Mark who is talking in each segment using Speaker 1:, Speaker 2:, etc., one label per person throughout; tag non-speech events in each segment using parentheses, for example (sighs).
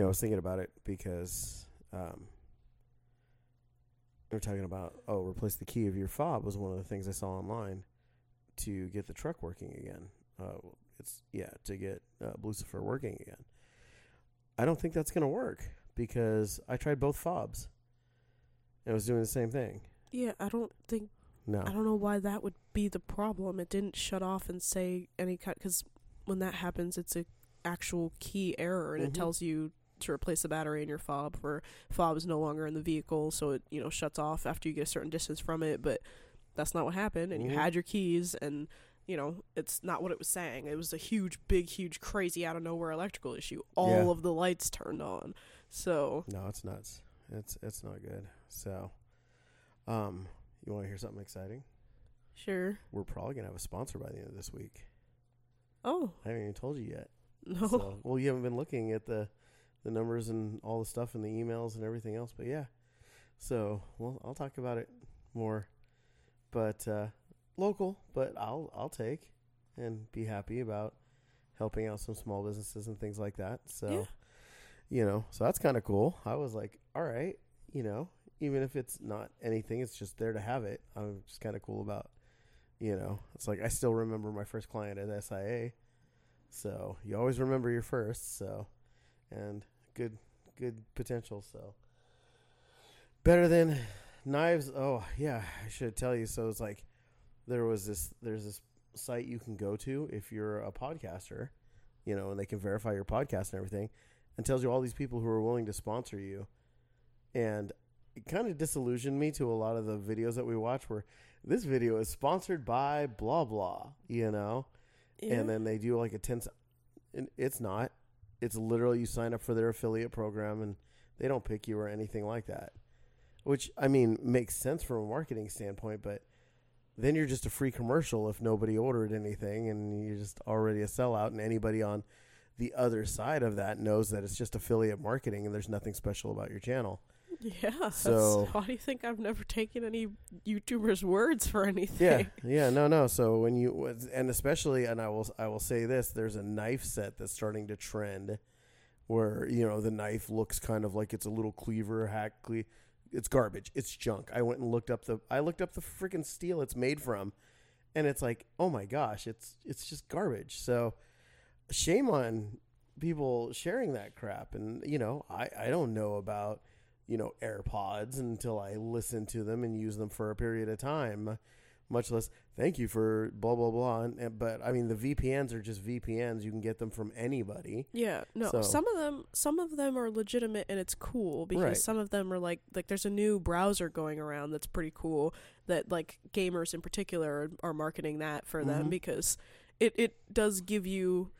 Speaker 1: you know, I was thinking about it because um, were talking about oh, replace the key of your fob was one of the things I saw online to get the truck working again. Uh, it's yeah to get uh, Lucifer working again. I don't think that's going to work because I tried both fobs. And it was doing the same thing.
Speaker 2: Yeah, I don't think
Speaker 1: No.
Speaker 2: I don't know why that would be the problem. It didn't shut off and say any kind because when that happens, it's a actual key error and
Speaker 1: Mhm.
Speaker 2: it tells you to replace the battery in your fob where fob is no longer in the vehicle, so it you know shuts off after you get a certain distance from it. But that's not what happened, and
Speaker 1: Mhm.
Speaker 2: you had your keys and. You know, it's not what it was saying. It was a huge, big, huge, crazy out of nowhere electrical issue. All
Speaker 1: Yeah.
Speaker 2: of the lights turned on. So
Speaker 1: No, it's nuts. It's it's not good. So, um, you want to hear something exciting?
Speaker 2: sure.
Speaker 1: We're probably gonna have a sponsor by the end of this week.
Speaker 2: Oh
Speaker 1: I haven't even told you yet.
Speaker 2: no.
Speaker 1: So, well, you haven't been looking at the the numbers and all the stuff and the emails and everything else, but yeah. So, well, I'll talk about it more, but uh, local. But I'll I'll take and be happy about helping out some small businesses and things like that. So,
Speaker 2: Yeah.
Speaker 1: you know, so that's kind of cool. I was like, all right, you know, even if it's not anything, it's just there to have it. I'm just kind of cool about, you know, it's like I still remember my first client at SIA. So you always remember your first. So, and good, good potential. So better than knives. Oh yeah, I should tell you. So it's like there was this. There's this site you can go to if you're a podcaster, you know, and they can verify your podcast and everything, and tells you all these people who are willing to sponsor you. And it kind of disillusioned me to a lot of the videos that we watch where this video is sponsored by blah blah, you know
Speaker 2: Yeah.
Speaker 1: and then they do like a 10 and it's not it's literally you sign up for their affiliate program and they don't pick you or anything like that. Which i mean makes sense from a marketing standpoint but then you're just a free commercial if nobody ordered anything and you're just already a sellout and anybody on the other side of that knows that it's just affiliate marketing and there's nothing special about your channel (laughs)
Speaker 2: Yeah.
Speaker 1: So-
Speaker 2: why do you think I've never taken any YouTubers' words for anything?
Speaker 1: Yeah, (laughs) yeah, no, no. So when you and especially, and I will, I will say this: there's a knife set that's starting to trend, where you know the knife looks kind of like it's a little cleaver hack. Cle- it's garbage. It's junk. I went and looked up the, I looked up the freaking steel it's made from, and it's like, oh my gosh, it's it's just garbage. So shame on people sharing that crap. And you know, I I don't know about you know AirPods until I listen to them and use them for a period of time. Much less, thank you for blah blah blah. And, and- but I mean, the VPNs are just VPNs. You can get them from anybody.
Speaker 2: Yeah, no.
Speaker 1: So-
Speaker 2: Some of them, some of them are legitimate and it's cool because
Speaker 1: Right.
Speaker 2: some of them are like, like there's a new browser going around that's pretty cool that like gamers in particular are, are marketing that for them
Speaker 1: Mhm.
Speaker 2: because it it does give you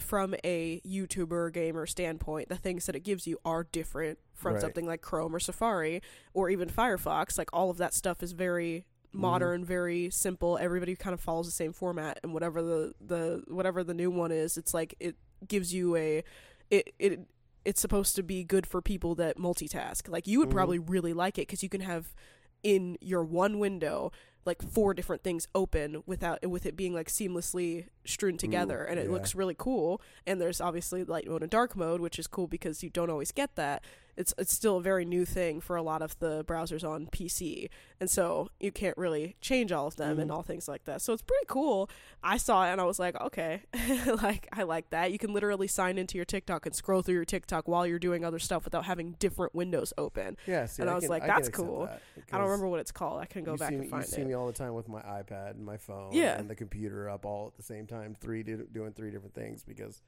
Speaker 2: from a YouTuber gamer standpoint, the things that it gives you are different from
Speaker 1: Right.
Speaker 2: something like Chrome or Safari or even Firefox. Like all of that stuff is very
Speaker 1: Mm-hmm.
Speaker 2: modern, very simple. Everybody kind of follows the same format, and whatever the the whatever the new one is, it's like it gives you a it it it's supposed to be good for people that multitask. Like you would
Speaker 1: Mhm.
Speaker 2: probably really like it because you can have in your one window like four different things open without with it being like seamlessly strewn together and it
Speaker 1: yeah.
Speaker 2: looks really cool and there's obviously light mode and dark mode which is cool because you don't always get that it's it's still a very new thing for a lot of the browsers on PC and so you can't really change all of them and
Speaker 1: Mhm.
Speaker 2: all things like that. So it's pretty cool. I saw it and I was like okay. (laughs) Like I like that. You can literally sign into your TikTok and scroll through your TikTok while you're doing other stuff without having different windows open.
Speaker 1: Yeah, see,
Speaker 2: And I was
Speaker 1: can-
Speaker 2: like, that's
Speaker 1: accept
Speaker 2: cool.
Speaker 1: that
Speaker 2: I don't remember what it's called. I can go back
Speaker 1: see,
Speaker 2: and
Speaker 1: me-
Speaker 2: find
Speaker 1: you see
Speaker 2: it.
Speaker 1: me all the time with my iPad and my phone
Speaker 2: Yeah.
Speaker 1: and the computer up all at the same time, three do, doing three different things because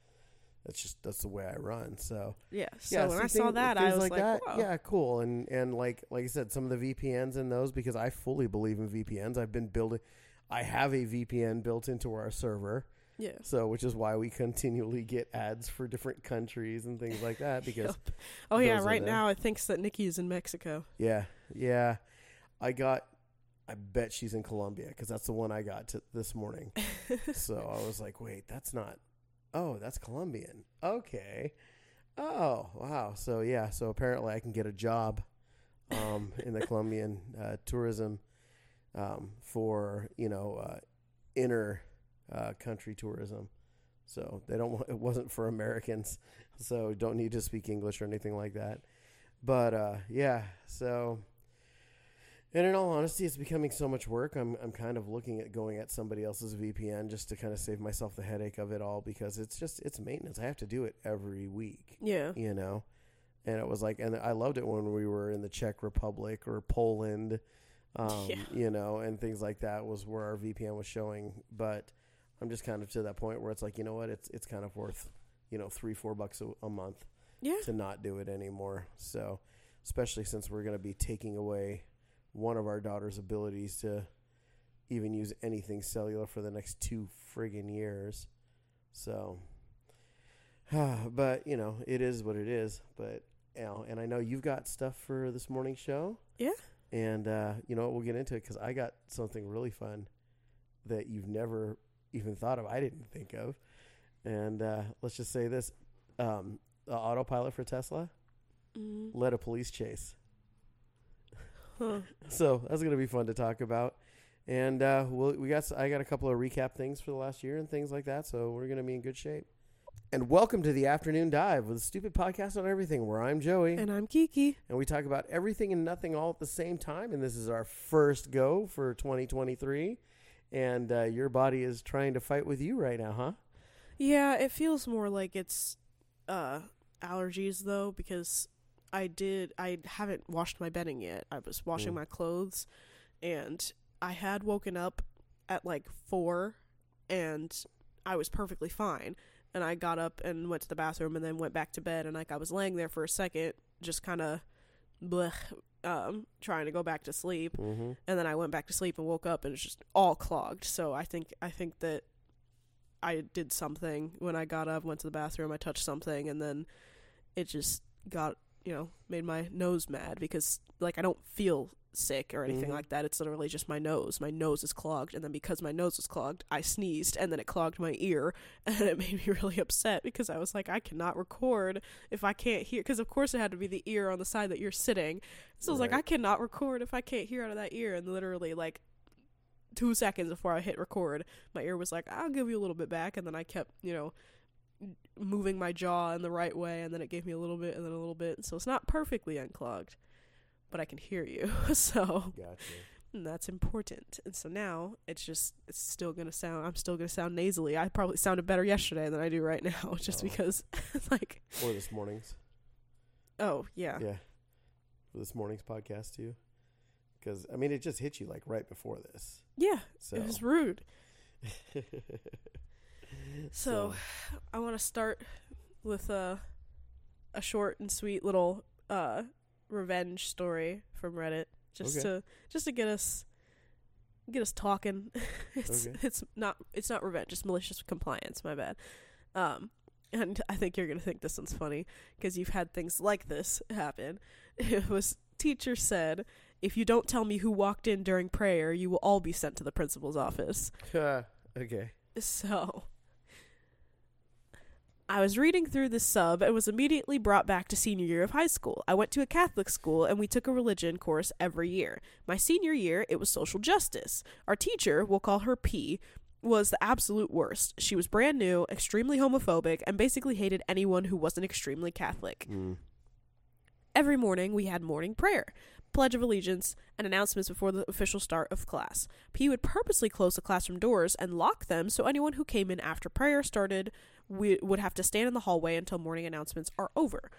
Speaker 1: that's just that's the way I run. So
Speaker 2: yeah so
Speaker 1: yeah,
Speaker 2: when I saw that I was
Speaker 1: like,
Speaker 2: like,
Speaker 1: that,
Speaker 2: wow.
Speaker 1: yeah, cool. And and like like I said, some of the VPNs in those because I fully believe in VPNs. I've been building. I have a VPN built into our server,
Speaker 2: yeah
Speaker 1: so which is why we continually get ads for different countries and things like that. Because
Speaker 2: Yup. (laughs) oh yeah right now it thinks that Nikki is in Mexico
Speaker 1: yeah, yeah, I got. I bet she's in Colombia because that's the one I got to this morning. (laughs) so I was like, wait, that's not. Oh, that's Colombian. Okay. Oh, wow. So yeah, so apparently I can get a job um, (laughs) in the Colombian uh, tourism um, for you know uh, inner uh, country tourism. So they don't. want It wasn't for Americans. so don't need to speak English or anything like that. But uh, yeah, so and in all honesty, it's becoming so much work. I'm I'm kind of looking at going at somebody else's VPN just to kind of save myself the headache of it all because it's just it's maintenance. I have to do it every week,
Speaker 2: Yeah.
Speaker 1: you know. And it was like, and I loved it when we were in the Czech Republic or Poland, um,
Speaker 2: Yeah.
Speaker 1: you know, and things like that was where our VPN was showing. But I'm just kind of to that point where it's like, you know what, it's it's kind of worth, you know, three four bucks a, a month
Speaker 2: Yeah.
Speaker 1: to not do it anymore. So, especially since we're going to be taking away one of our daughter's abilities to even use anything cellular for the next two friggin' years. So, (sighs) but you know, it is what it is. But you know, and I know you've got stuff for this morning show.
Speaker 2: Yeah.
Speaker 1: And uh, you know what? We'll get into it because I got something really fun that you've never even thought of. I didn't think of. And uh, let's just say this: um, the autopilot for Tesla
Speaker 2: Mm.
Speaker 1: led a police chase. (laughs) So that's gonna be fun to talk about. And uh, we'll, we got I got a couple of recap things for the last year and things like that. So we're gonna be in good shape. And welcome to the afternoon dive with a stupid podcast on everything. Where I'm Joey, and,
Speaker 2: And I'm Kiki.
Speaker 1: And we talk about everything and nothing all at the same time. And this is our first go for 2023. And uh, your body is trying to fight with you right now, huh?
Speaker 2: Yeah, it feels more like it's uh allergies though because I did I haven't washed my bedding yet. I was washing
Speaker 1: Mm.
Speaker 2: my clothes and I had woken up at like 4 and I was perfectly fine. And I got up and went to the bathroom and then went back to bed and like I was laying there for a second just kind of blech um trying to go back to sleep
Speaker 1: Mm-hmm.
Speaker 2: and then I went back to sleep and woke up and it's just all clogged. So I think I think that I did something when I got up, went to the bathroom, I touched something, and then it just got you know made my nose mad because like I don't feel sick or anything
Speaker 1: Mhm.
Speaker 2: like that. It's literally just my nose. My nose is clogged, and then because my nose was clogged, I sneezed, and then it clogged my ear, (laughs) and it made me really upset because I was like, I cannot record if I can't hear. Because of course it had to be the ear on the side that you're sitting. So I was like, I cannot record if I can't hear out of that ear, and literally like two seconds before I hit record, my ear was like, I'll give you a little bit back. And then I kept, you know, moving my jaw in the right way. And then it gave me a little bit and then a little bit. So it's not perfectly unclogged, but I can hear you. (laughs) so
Speaker 1: Gotcha.
Speaker 2: that's important. And so now it's just, it's still going to sound, I'm still going to sound nasally. I probably sounded better yesterday than I do right (laughs) now just
Speaker 1: Oh.
Speaker 2: because, (laughs) like,
Speaker 1: Or this morning's.
Speaker 2: oh, yeah.
Speaker 1: Yeah. For this morning's podcast too. Because I mean, it just hit you like right before this.
Speaker 2: Yeah.
Speaker 1: So.
Speaker 2: It was rude. So, I want to start with a a short and sweet little uh revenge story from Reddit just
Speaker 1: Okay.
Speaker 2: to just to get us get us talking. (laughs) it's
Speaker 1: Okay.
Speaker 2: it's not it's not revenge, it's malicious compliance, my bad. Um and I think you're going to think this one's funny because you've had things like this happen. (laughs) It was teacher said, "If you don't tell me who walked in during prayer, you will all be sent to the principal's office." (laughs)
Speaker 1: okay.
Speaker 2: So, I was reading through this sub and was immediately brought back to senior year of high school. I went to a Catholic school and we took a religion course every year. My senior year, it was social justice. Our teacher, we'll call her P, was the absolute worst. She was brand new, extremely homophobic, and basically hated anyone who wasn't extremely Catholic.
Speaker 1: Mm.
Speaker 2: Every morning, we had morning prayer, Pledge of Allegiance, and announcements before the official start of class. P would purposely close the classroom doors and lock them so anyone who came in after prayer started we would have to stand in the hallway until morning announcements are over.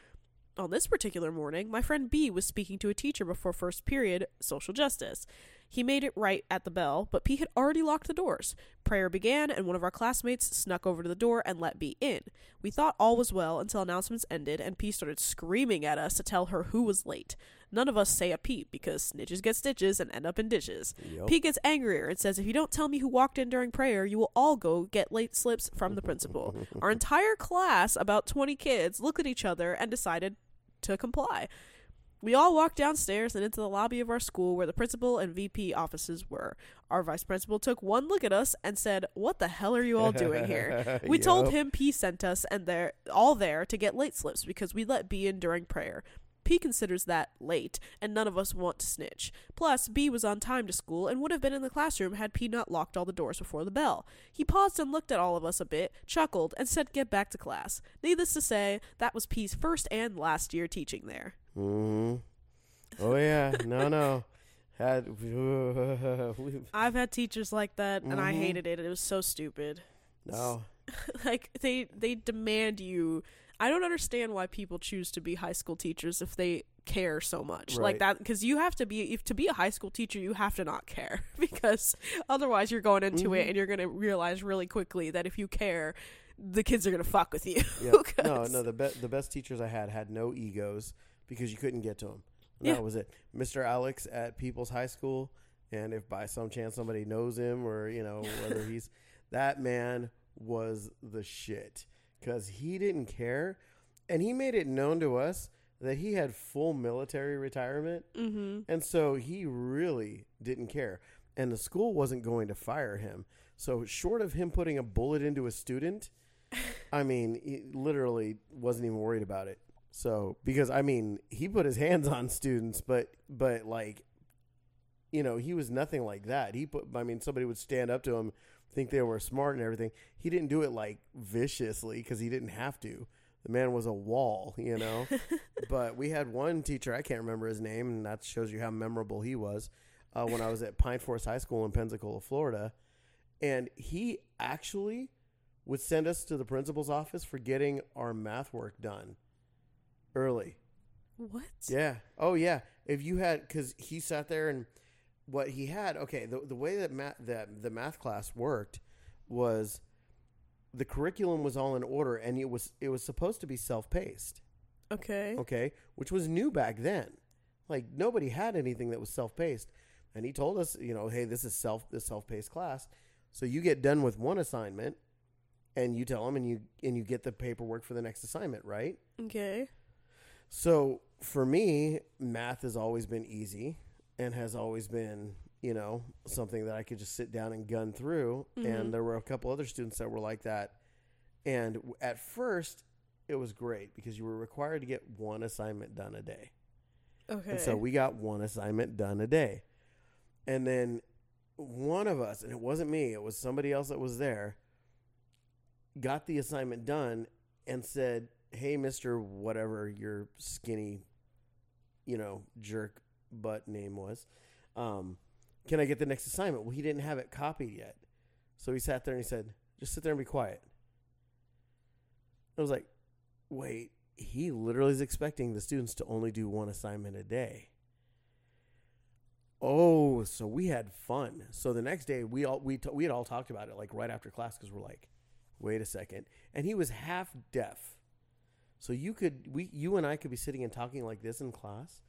Speaker 2: On this particular morning, my friend B was speaking to a teacher before first period, social justice. He made it right at the bell, but P had already locked the doors. Prayer began, and one of our classmates snuck over to the door and let B in. We thought all was well until announcements ended, and P started screaming at us to tell her who was late. None of us say a peep because snitches get stitches and end up in ditches.
Speaker 1: Yep.
Speaker 2: P gets angrier and says, If you don't tell me who walked in during prayer, you will all go get late slips from the principal. (laughs) Our entire class, about 20 kids, looked at each other and decided to comply. We all walked downstairs and into the lobby of our school where the principal and VP offices were. Our vice principal took one look at us and said, What the hell are you all doing here? (laughs) We told him P sent us and they're all there to get late slips because we let B in during prayer. P considers that late, and none of us want to snitch. Plus, B was on time to school and would have been in the classroom had P not locked all the doors before the bell. He paused and looked at all of us a bit, chuckled, and said get back to class. Needless to say, that was P's first and last year teaching there.
Speaker 1: Hmm Oh yeah, no, no. Had (laughs)
Speaker 2: I've had teachers like that, and I
Speaker 1: Mhm.
Speaker 2: hated it. It was so stupid.
Speaker 1: no. (laughs)
Speaker 2: like they they demand you i don't understand why people choose to be high school teachers if they care so much like that because you have to be if to be a high school teacher you have to not care (laughs) because otherwise you're going into it
Speaker 1: Mhm.
Speaker 2: and you're going to realize really quickly that if you care the kids are going to fuck with you
Speaker 1: Yep. No, no. The be- the best teachers I had had no egos because you couldn't get to them.
Speaker 2: Yeah.
Speaker 1: That was it. Mr. Alex at People's High School, and if by some chance somebody knows him or you know whether (laughs) he's that man was the shit because he didn't care, and he made it known to us that he had full military retirement,
Speaker 2: Mhm.
Speaker 1: and so he really didn't care, and the school wasn't going to fire him. So short of him putting a bullet into a student. (laughs) I mean, he literally wasn't even worried about it. So because I mean, he put his hands on students, but but like, you know, he was nothing like that. He put. I mean, somebody would stand up to him, think they were smart and everything. He didn't do it like viciously because he didn't have to. The man was a wall, you know. (laughs) but we had one teacher. I can't remember his name, and that shows you how memorable he was. Uh, when I was at Pine Forest High School in Pensacola, Florida, and he actually would send us to the principal's office for getting our math work done early.
Speaker 2: what
Speaker 1: Yeah. Oh yeah. If you had, because he sat there and what he had. Okay. The the way that math that the math class worked was the curriculum was all in order, and it was it was supposed to be self paced.
Speaker 2: okay
Speaker 1: Okay, which was new back then. Like nobody had anything that was self paced, and he told us, you know, hey, this is self this self paced class. So you get done with one assignment, and you tell them, and you and you get the paperwork for the next assignment, right?
Speaker 2: okay
Speaker 1: So for me, math has always been easy and has always been, you know, something that I could just sit down and gun through.
Speaker 2: Mhm.
Speaker 1: And there were a couple other students that were like that. And at first, it was great because you were required to get one assignment done a day.
Speaker 2: okay
Speaker 1: And so we got one assignment done a day. And then one of us, and it wasn't me, it was somebody else that was there, got the assignment done and said, Hey, Mr. Whatever your skinny, you know, jerk butt name was, um, can I get the next assignment? Well, he didn't have it copied yet. So he sat there and he said, Just sit there and be quiet. I was like, Wait, he literally is expecting the students to only do one assignment a day. Oh, so we had fun. So the next day we all we t- we had all talked about it like right after class because we're like, wait a second, and he was half deaf, so you could we you and I could be sitting and talking like this in class,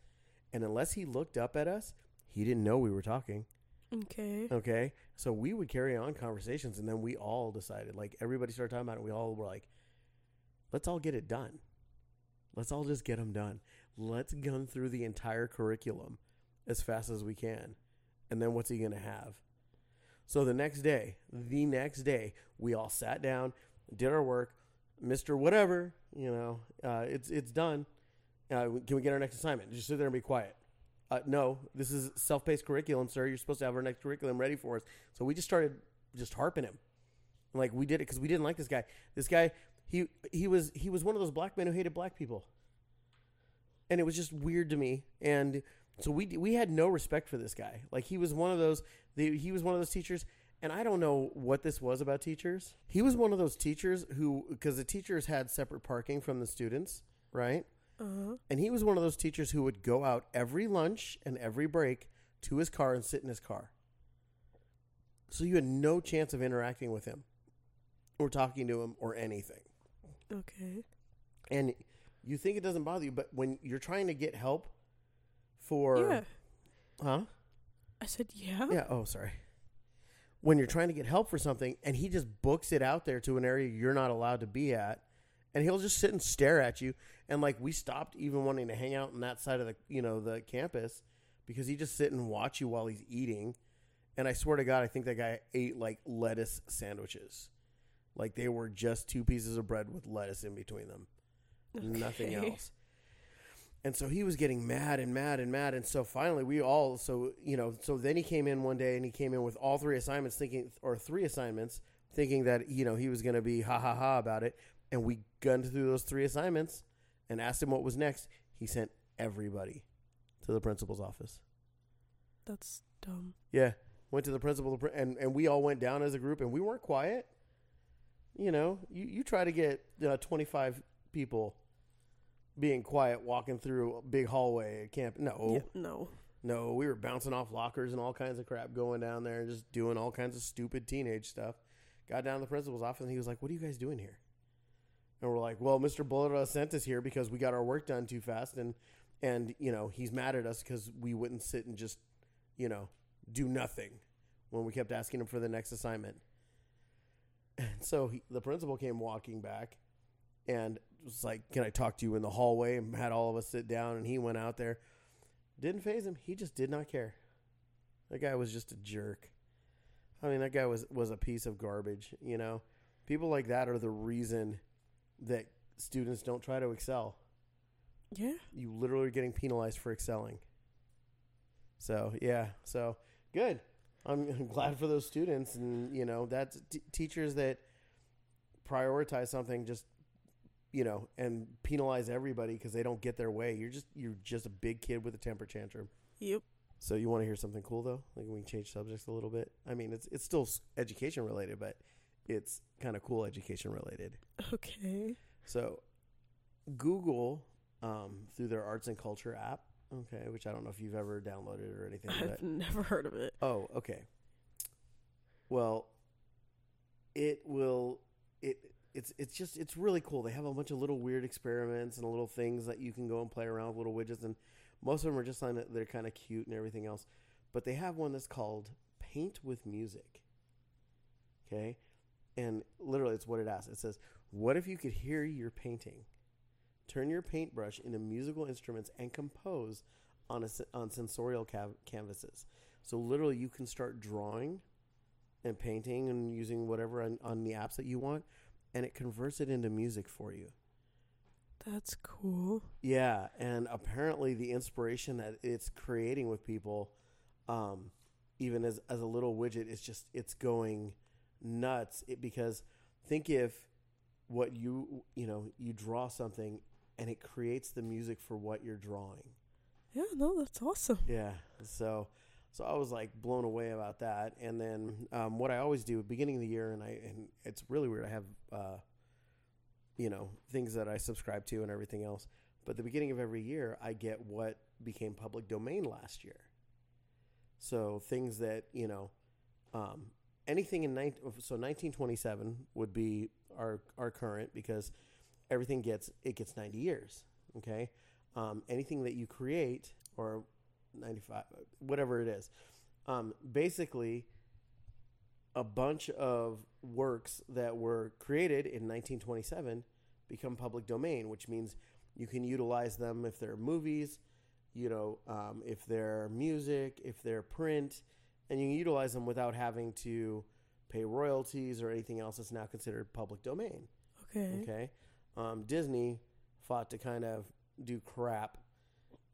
Speaker 1: and unless he looked up at us, he didn't know we were talking.
Speaker 2: okay
Speaker 1: Okay, so we would carry on conversations, and then we all decided like everybody started talking about it. We all were like, let's all get it done. Let's all just get them done. Let's gun through the entire curriculum as fast as we can. And then what's he going to have? So the next day, the next day, we all sat down, did our work. Mr. Whatever, you know, uh, it's it's done. Uh, can we get our next assignment? Just sit there and be quiet. Uh, no, this is self-paced curriculum, sir. You're supposed to have our next curriculum ready for us. So we just started just harping him, like we did it because we didn't like this guy. This guy, he he was he was one of those black men who hated black people, and it was just weird to me. And so we we had no respect for this guy. Like he was one of those the, he was one of those teachers. And I don't know what this was about teachers. He was one of those teachers who, because the teachers had separate parking from the students, right?
Speaker 2: uh-huh
Speaker 1: And he was one of those teachers who would go out every lunch and every break to his car and sit in his car. So you had no chance of interacting with him or talking to him or anything.
Speaker 2: okay
Speaker 1: And you think it doesn't bother you, but when you're trying to get help for
Speaker 2: yeah
Speaker 1: huh?
Speaker 2: i said yeah
Speaker 1: Yeah, oh sorry. When you're trying to get help for something and he just books it out there to an area you're not allowed to be at and he'll just sit and stare at you and like we stopped even wanting to hang out on that side of the you know the campus because he just sit and watch you while he's eating and I swear to god I think that guy ate like lettuce sandwiches. Like they were just two pieces of bread with lettuce in between them. Nothing else. And so he was getting mad and mad and mad. And so finally, we all, so, you know, so then he came in one day and he came in with all three assignments, thinking, or three assignments, thinking that, you know, he was going to be ha ha ha about it. And we gunned through those three assignments and asked him what was next. He sent everybody to the principal's office.
Speaker 2: That's dumb.
Speaker 1: Yeah, went to the principal, and and we all went down as a group, and we weren't quiet. You know, you you try to get uh, twenty five people being quiet walking through a big hallway at camp. No,
Speaker 2: Yeah, no.
Speaker 1: no, we were bouncing off lockers and all kinds of crap going down there and just doing all kinds of stupid teenage stuff. Got down to the principal's office and he was like, "What are you guys doing here?" And we're like, "Well, Mr. Bullera sent us here because we got our work done too fast and and you know, he's mad at us because we wouldn't sit and just, you know, do nothing when we kept asking him for the next assignment." (laughs) And so he, the principal came walking back and was like, "Can I talk to you in the hallway?" And had all of us sit down and he went out there. Didn't phase him. He just did not care. That guy was just a jerk. I mean, that guy was was a piece of garbage. You know, people like that are the reason that students don't try to excel.
Speaker 2: Yeah.
Speaker 1: You literally are getting penalized for excelling. So yeah, so good. I'm, (laughs) I'm glad for those students, and you know that's t- teachers that prioritize something just you know and penalize everybody because they don't get their way. You're just you're just a big kid with a temper tantrum.
Speaker 2: Yep.
Speaker 1: So you want to hear something cool though? Like we can change subjects a little bit. I mean, it's it's still education related, but it's kind of cool education related.
Speaker 2: Okay.
Speaker 1: So Google um, through their arts and culture app, okay, which I don't know if you've ever downloaded or anything.
Speaker 2: I've
Speaker 1: But,
Speaker 2: never heard of it.
Speaker 1: oh, okay. Well, it will it it's it's just it's really cool. They have a bunch of little weird experiments and little things that you can go and play around with, little widgets, and most of them are just on they're kind of cute and everything else. But they have one that's called Paint with Music. Okay, and literally, it's what it asks. It says, "What if you could hear your painting? Turn your paintbrush into musical instruments and compose on a, on sensorial cav- canvases." So literally, you can start drawing and painting and using whatever on, on the apps that you want, and it converts it into music for you.
Speaker 2: That's cool.
Speaker 1: Yeah, and apparently the inspiration that it's creating with people, um, even as as a little widget, is just it's going nuts. It, because think if what you you know you draw something and it creates the music for what you're drawing.
Speaker 2: Yeah, no, that's awesome.
Speaker 1: Yeah. So so I was like blown away about that. And then um, what I always do at the beginning of the year, and I and it's really weird. I have uh, you know things that I subscribe to and everything else. But the beginning of every year, I get what became public domain last year. So things that you know, um, anything in 19, so 1927 would be our our current because everything gets it gets 90 years. Okay, um, anything that you create or 95 whatever it is um, basically a bunch of works that were created in 1927 become public domain which means you can utilize them if they're movies you know um, if they're music if they're print and you can utilize them without having to pay royalties or anything else that's now considered public domain
Speaker 2: Okay.
Speaker 1: Okay. Um, Disney fought to kind of do crap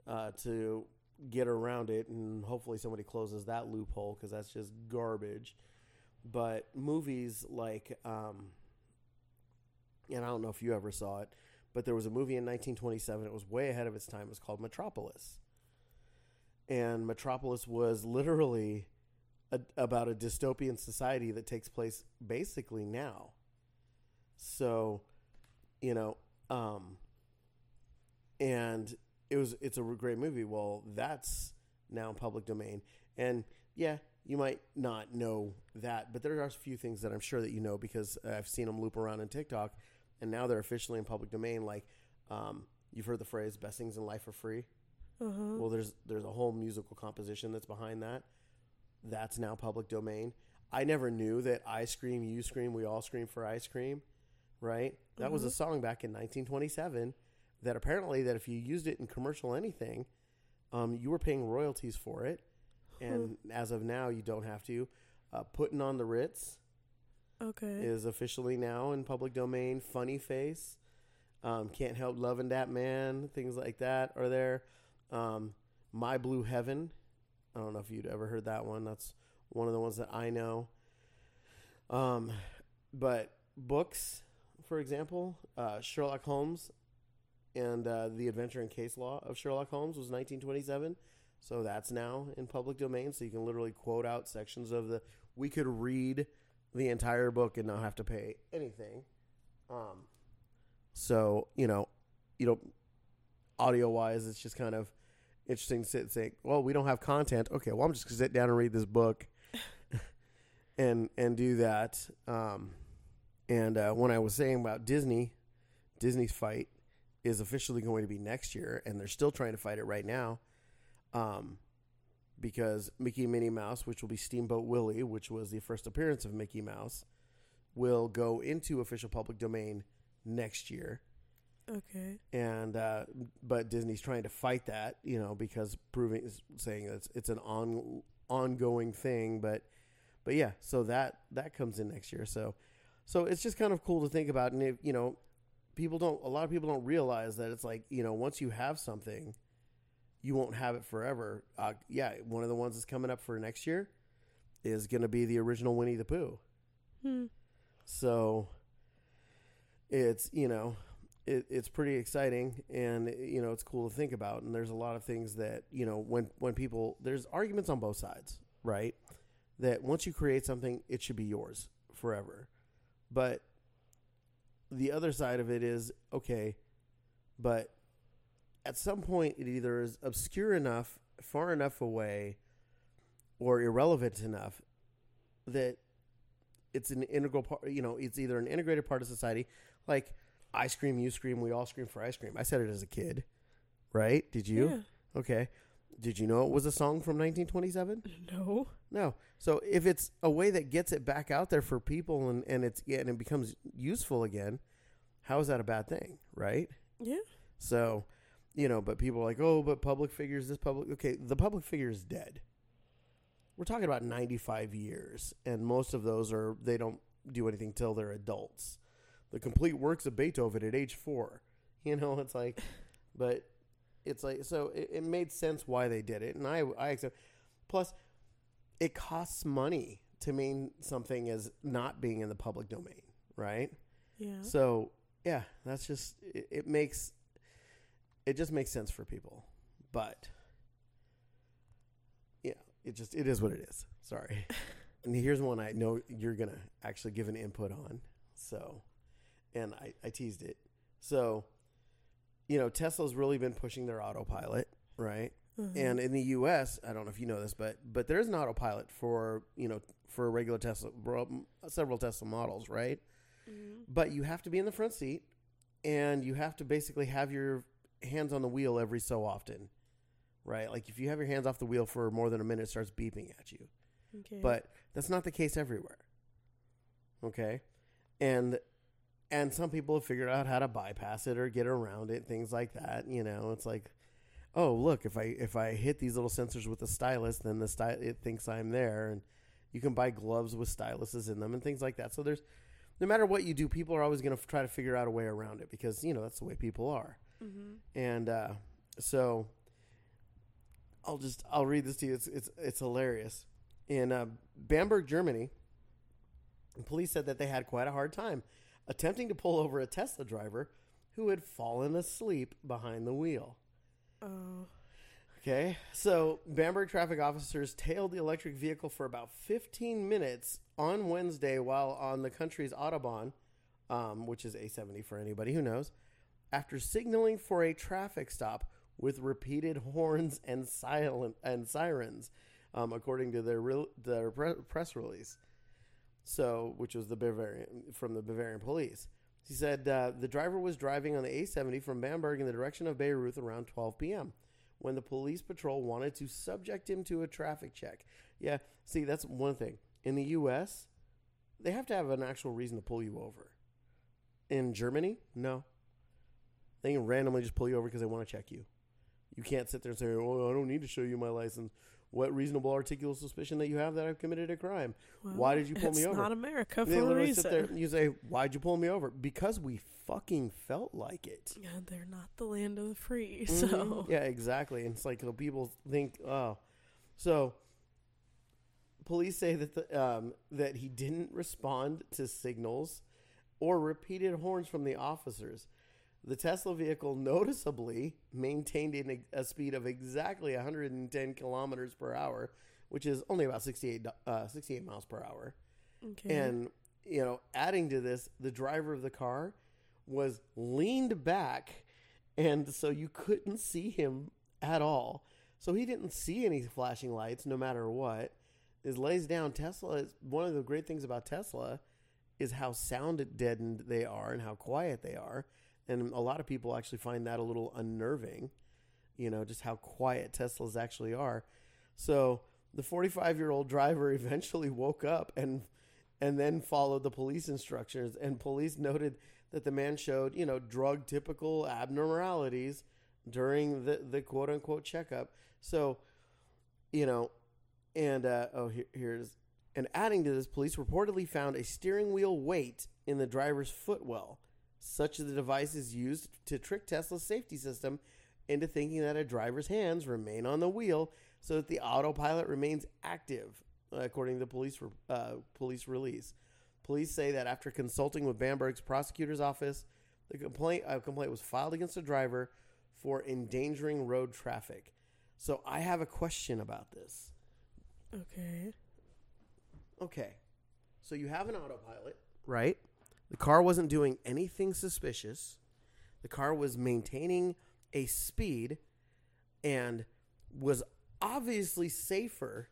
Speaker 1: uh, to get around it, and hopefully somebody closes that loophole because that's just garbage. But movies like, um, and I don't know if you ever saw it, but there was a movie in 1927. It was way ahead of its time. It was called Metropolis. And Metropolis was literally a, about a dystopian society that takes place basically now. So, you know, um, and it was it's a great movie. Well, that's now in public domain, and yeah, you might not know that, but there are a few things that I'm sure that you know because I've seen them loop around on TikTok, and now they're officially in public domain. Like, um, you've heard the phrase "best things in life are free."
Speaker 2: Uh huh.
Speaker 1: Well, there's there's a whole musical composition that's behind that. That's now public domain. I never knew that I scream, you scream, we all scream for ice cream, right? That was a
Speaker 2: Mhm.
Speaker 1: song back in 1927 that apparently that if you used it in commercial anything, um, you were paying royalties for it, and as of now, you don't have to. Uh, Putting on the Ritz
Speaker 2: Okay.
Speaker 1: is officially now in public domain. Funny Face, Um, Can't help loving that man. Things like that are there. Um, My Blue Heaven. I don't know if you'd ever heard that one. That's one of the ones that I know. Um, but books, for example, uh, Sherlock Holmes and uh, the Adventure and Case Law of Sherlock Holmes was 1927. So that's now in public domain. So you can literally quote out sections of the. We could read the entire book and not have to pay anything. Um, so you know, you know, audio wise, it's just kind of interesting to sit and say, well, we don't have content. Okay, well, I'm just gonna sit down and read this book, (laughs) and and do that. Um, and uh, when I was saying about Disney, Disney's fight is officially going to be next year, and they're still trying to fight it right now. Um, because Mickey and Minnie Mouse, which will be Steamboat Willie, which was the first appearance of Mickey Mouse, will go into official public domain next year.
Speaker 2: Okay.
Speaker 1: And uh, but Disney's trying to fight that, you know, because proving saying it's it's an on ongoing thing, but but yeah, so that that comes in next year. So so it's just kind of cool to think about, and if, you know, people don't a lot of people don't realize that it's like you know once you have something you won't have it forever. Uh, yeah one of the ones that's coming up for next year is going to be the original winnie the pooh.
Speaker 2: Hmm.
Speaker 1: so it's you know it, it's pretty exciting and you know it's cool to think about. And there's a lot of things that you know when when people there's arguments on both sides right? That once you create something it should be yours forever. But the other side of it is okay, but at some point it either is obscure enough, far enough away, or irrelevant enough that it's an integral part. You know, it's either an integrated part of society, like I scream, you scream, we all scream for ice cream. I said it as a kid, right? Did you?
Speaker 2: Yeah.
Speaker 1: Okay. Did you know it was a song from 1927?
Speaker 2: No.
Speaker 1: No. So if it's a way that gets it back out there for people and, and it's yeah, and it becomes useful again, how is that a bad thing, right?
Speaker 2: Yeah.
Speaker 1: So, you know, but people are like, oh, but public figures, this public okay, the public figure is dead. We're talking about 95 years, and most of those are they don't do anything till they're adults. The complete works of Beethoven at age four. (laughs) You know, it's like, but it's like so it, it made sense why they did it, and I I accept. Plus, it costs money to mean something as not being in the public domain, right?
Speaker 2: Yeah.
Speaker 1: So yeah, that's just it, it makes it just makes sense for people, but yeah, it just it is what it is. Sorry. (laughs) and here's one I know you're gonna actually give an input on. So, and I I teased it. So, you know, Tesla's really been pushing their autopilot, right?
Speaker 2: Mhm.
Speaker 1: And in the U.S., I don't know if you know this, but but there is an autopilot for you know for a regular Tesla, several Tesla models, right?
Speaker 2: Mhm.
Speaker 1: But you have to be in the front seat, and you have to basically have your hands on the wheel every so often, right? Like if you have your hands off the wheel for more than a minute, it starts beeping at you.
Speaker 2: Okay.
Speaker 1: But that's not the case everywhere. Okay, and and some people have figured out how to bypass it or get around it, things like that. You know, it's like, oh look, if I if I hit these little sensors with the stylus, then the sty- it thinks I'm there, and you can buy gloves with styluses in them and things like that. So there's no matter what you do, people are always going to try to figure out a way around it because you know that's the way people are.
Speaker 2: Mhm.
Speaker 1: And uh, so I'll just I'll read this to you. It's it's it's hilarious. In uh, Bamberg, Germany, police said that they had quite a hard time attempting to pull over a Tesla driver who had fallen asleep behind the wheel.
Speaker 2: Oh.
Speaker 1: Okay, so Bamberg traffic officers tailed the electric vehicle for about 15 minutes on Wednesday while on the country's Autobahn, um, which is A70 for anybody who knows, after signaling for a traffic stop with repeated horns and silent and sirens, um, according to their real, their pre- press release. So, which was the Bavarian from the Bavarian police. He said uh, the driver was driving on the A70 from Bamberg in the direction of Bayreuth around 12 p.m when the police patrol wanted to subject him to a traffic check. Yeah, see, that's one thing. In the U.S., they have to have an actual reason to pull you over. In Germany, no. They can randomly just pull you over because they want to check you. You can't sit there and say, "Oh, I don't need to show you my license." What reasonable articulable suspicion that you have that I've committed a crime?
Speaker 2: Well,
Speaker 1: Why did you pull me over?
Speaker 2: not America
Speaker 1: they
Speaker 2: for a
Speaker 1: literally sit there
Speaker 2: reason.
Speaker 1: and you say, Why'd you pull me over? Because we fucking felt like it.
Speaker 2: Yeah, they're not the land of the free,
Speaker 1: Mhm.
Speaker 2: so
Speaker 1: yeah, exactly. And it's like so people think, oh, so police say that the, um, that he didn't respond to signals or repeated horns from the officers. The Tesla vehicle noticeably maintained an, a speed of exactly 110 kilometers per hour, which is only about 68, do- uh, 68 miles per hour.
Speaker 2: okay.
Speaker 1: And, you know, adding to this, the driver of the car was leaned back, and so you couldn't see him at all. So he didn't see any flashing lights no matter what. Is lays down Tesla is one of the great things about Tesla is how sound deadened they are and how quiet they are. And a lot of people actually find that a little unnerving, you know, just how quiet Teslas actually are. So the 45 year old driver (laughs) eventually woke up and and then followed the police instructions. And police noted that the man showed, you know, drug typical abnormalities during the, the quote unquote checkup. So, you know, and uh, oh, here, here's and adding to this, police reportedly found a steering wheel weight in the driver's footwell. Such as the device is used to trick Tesla's safety system into thinking that a driver's hands remain on the wheel so that the autopilot remains active, according to the police uh, police release. Police say that after consulting with Bamberg's prosecutor's office, the complaint a complaint was filed against the driver for endangering road traffic. So I have a question about this.
Speaker 2: okay.
Speaker 1: Okay. So you have an autopilot, right? The car wasn't doing anything suspicious. The car was maintaining a speed and was obviously safer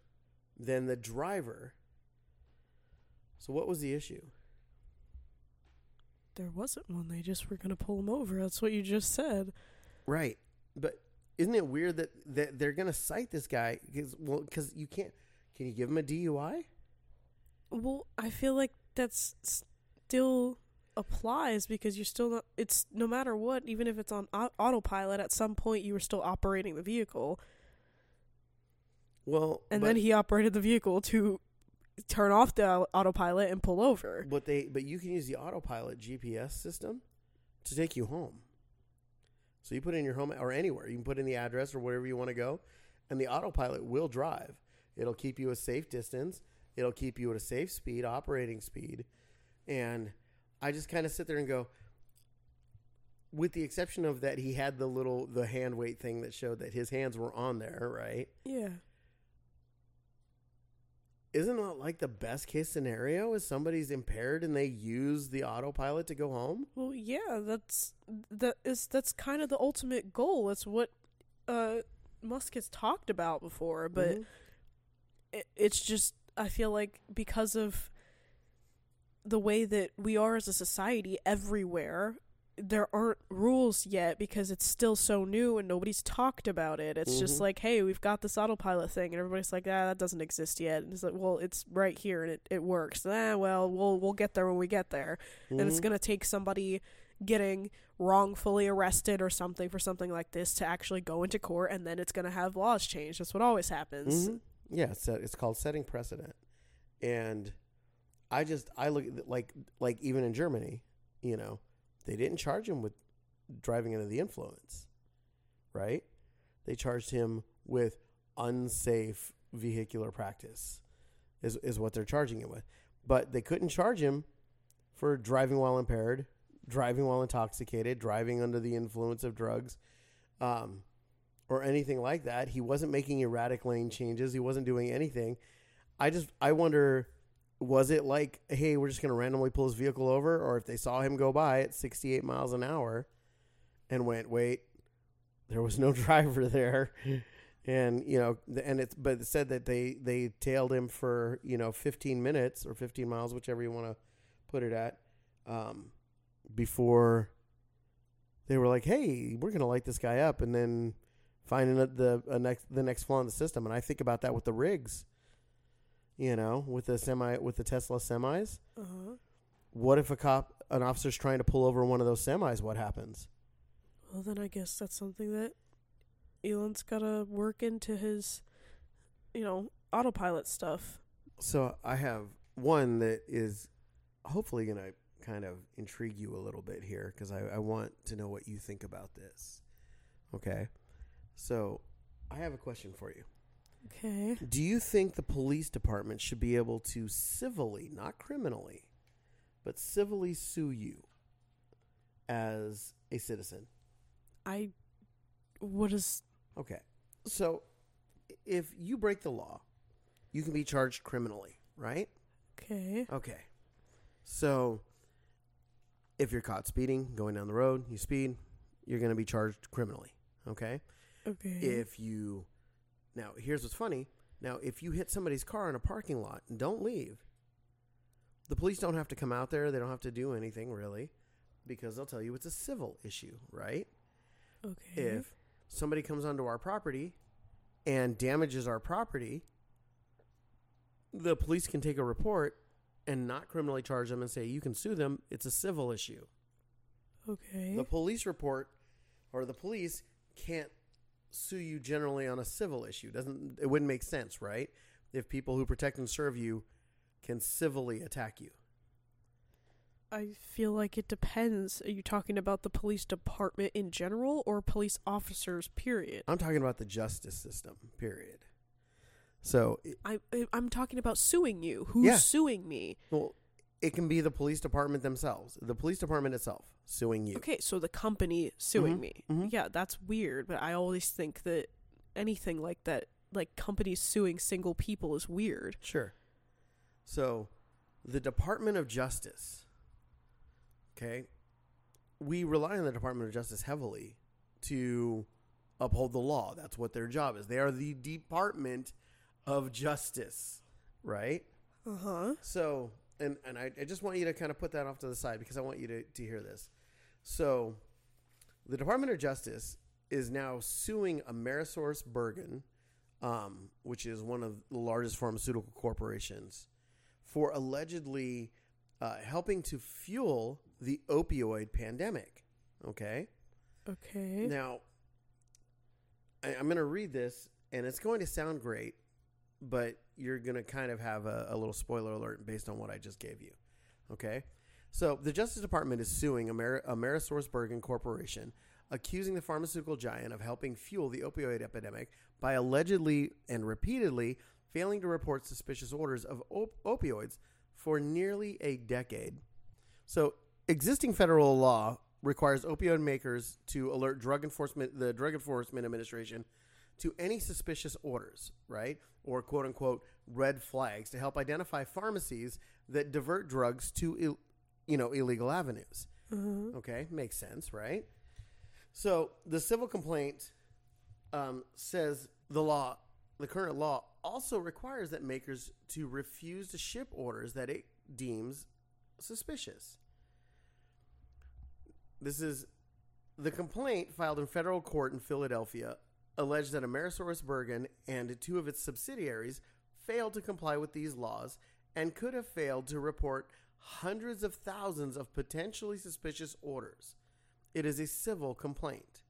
Speaker 1: than the driver. So what was the issue?
Speaker 2: There wasn't one. They just were gonna pull him over. That's what you just said.
Speaker 1: Right. But isn't it weird that, that they're going to cite this guy cuz well cuz you can't can you give him a DUI?
Speaker 2: Well, I feel like that's still applies because you're still not. It's no matter what, even if it's on au- autopilot. At some point, you were still operating the vehicle,
Speaker 1: Well,
Speaker 2: and then he operated the vehicle to turn off the au- autopilot and pull over.
Speaker 1: But they but you can use the autopilot GPS system to take you home. So you put in your home or anywhere. You can put in the address or wherever you want to go, and the autopilot will drive. It'll keep you a safe distance. It'll keep you at a safe speed, operating speed. And I just kind of sit there and go, with the exception of that, he had the little the hand weight thing that showed that his hands were on there, right?
Speaker 2: Yeah.
Speaker 1: Isn't that like the best case scenario? Is somebody's impaired and they use the autopilot to go home?
Speaker 2: Well, yeah. That's that is that's kind of the ultimate goal. It's what uh Musk has talked about before, but.
Speaker 1: Mhm.
Speaker 2: it, it's just I feel like because of the way that we are as a society everywhere, there aren't rules yet because it's still so new and nobody's talked about it. It's just
Speaker 1: Mhm.
Speaker 2: like, hey, we've got this autopilot thing, and everybody's like, ah, that doesn't exist yet. And it's like, well, it's right here and it, it works. Ah, well, we'll we'll get there when we get there, and it's
Speaker 1: Mhm.
Speaker 2: gonna take somebody getting wrongfully arrested or something for something like this to actually go into court, and then it's gonna have laws changed. That's what always happens.
Speaker 1: Mhm. Yeah, it's, it's called setting precedent, and I just I look at like like even in Germany, you know, they didn't charge him with driving under the influence, right? They charged him with unsafe vehicular practice, is is what they're charging him with, but they couldn't charge him for driving while impaired, driving while intoxicated, driving under the influence of drugs. Um, or anything like that. He wasn't making erratic lane changes. He wasn't doing anything. I just I wonder was it like, hey, we're just going to randomly pull his vehicle over or if they saw him go by at 68 miles an hour and went, "Wait, there was no (laughs) driver there." And, you know, and it's but it said that they they tailed him for, you know, 15 minutes or 15 miles, whichever you want to put it at. Um before they were like, "Hey, we're going to light this guy up," and then finding a, the next the next flaw in the system. And I think about that with the rigs, you know, with the semi with the Tesla semis.
Speaker 2: Uh-huh.
Speaker 1: What if a cop, an officer's trying to pull over one of those semis? What happens?
Speaker 2: Well, then I guess that's something that Elon's got to work into his you know, autopilot stuff.
Speaker 1: So I have one that is hopefully going to kind of intrigue you a little bit here because I, I want to know what you think about this. Okay. So I have a question for you.
Speaker 2: Okay.
Speaker 1: Do you think the police department should be able to civilly, not criminally, but civilly sue you as a citizen?
Speaker 2: I what is
Speaker 1: Okay. So if you break the law, you can be charged criminally, right?
Speaker 2: okay.
Speaker 1: Okay. So if you're caught speeding, going down the road, you speed, you're going to be charged criminally, okay?
Speaker 2: Okay.
Speaker 1: If you Now, here's what's funny. Now, if you hit somebody's car in a parking lot and don't leave, the police don't have to come out there. They don't have to do anything really because they'll tell you it's a civil issue, right?
Speaker 2: okay.
Speaker 1: if somebody comes onto our property and damages our property, the police can take a report and not criminally charge them and say you can sue them. It's a civil issue.
Speaker 2: okay.
Speaker 1: The police report or the police can't sue you generally on a civil issue. Doesn't it wouldn't make sense, right? If people who protect and serve you can civilly attack you.
Speaker 2: I feel like it depends. Are you talking about the police department in general or police officers period?
Speaker 1: I'm talking about the justice system, period. So, it-
Speaker 2: I I- I'm talking about suing you. Who's
Speaker 1: Yeah.
Speaker 2: suing me?
Speaker 1: well, it can be the police department themselves, the police department itself suing you.
Speaker 2: Okay, so the company suing
Speaker 1: Mhm,
Speaker 2: me.
Speaker 1: mhm.
Speaker 2: Yeah, that's weird, but I always think that anything like that like companies suing single people is weird.
Speaker 1: Sure. So, the Department of Justice, okay, we rely on the Department of Justice heavily to uphold the law. That's what their job is. They are the Department of Justice, right?
Speaker 2: Uh-huh.
Speaker 1: So, and, and I, I just want you to kind of put that off to the side because I want you to, to hear this. So, the Department of Justice is now suing Amerisource Bergen, um, which is one of the largest pharmaceutical corporations, for allegedly uh, helping to fuel the opioid pandemic. Okay?
Speaker 2: Okay.
Speaker 1: Now, I, I'm going to read this, and it's going to sound great, but you're going to kind of have a, a little spoiler alert based on what I just gave you. Okay? So, the Justice Department is suing Amer- Amerisource Bergen Corporation, accusing the pharmaceutical giant of helping fuel the opioid epidemic by allegedly and repeatedly failing to report suspicious orders of op- opioids for nearly a decade. So, existing federal law requires opioid makers to alert drug enforcement the drug enforcement administration to any suspicious orders, right? Or quote unquote red flags to help identify pharmacies that divert drugs to Ill, you know illegal avenues.
Speaker 2: Uh-huh.
Speaker 1: Okay, makes sense, right? So the civil complaint um, says the law, the current law, also requires that makers to refuse to ship orders that it deems suspicious. This is the complaint filed in federal court in Philadelphia alleged that Amerisource Bergen and two of its subsidiaries failed to comply with these laws and could have failed to report hundreds of thousands of potentially suspicious orders. It is a civil complaint.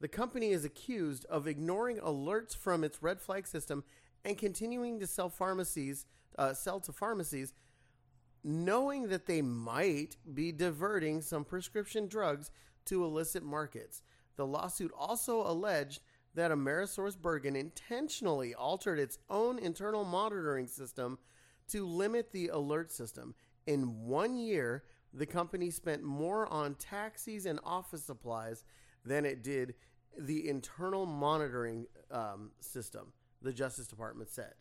Speaker 1: The company is accused of ignoring alerts from its red flag system and continuing to sell pharmacies, uh, sell to pharmacies, knowing that they might be diverting some prescription drugs to illicit markets. The lawsuit also alleged that Amerisource Bergen intentionally altered its own internal monitoring system to limit the alert system. In one year, the company spent more on taxis and office supplies than it did the internal monitoring um, system, the Justice Department said.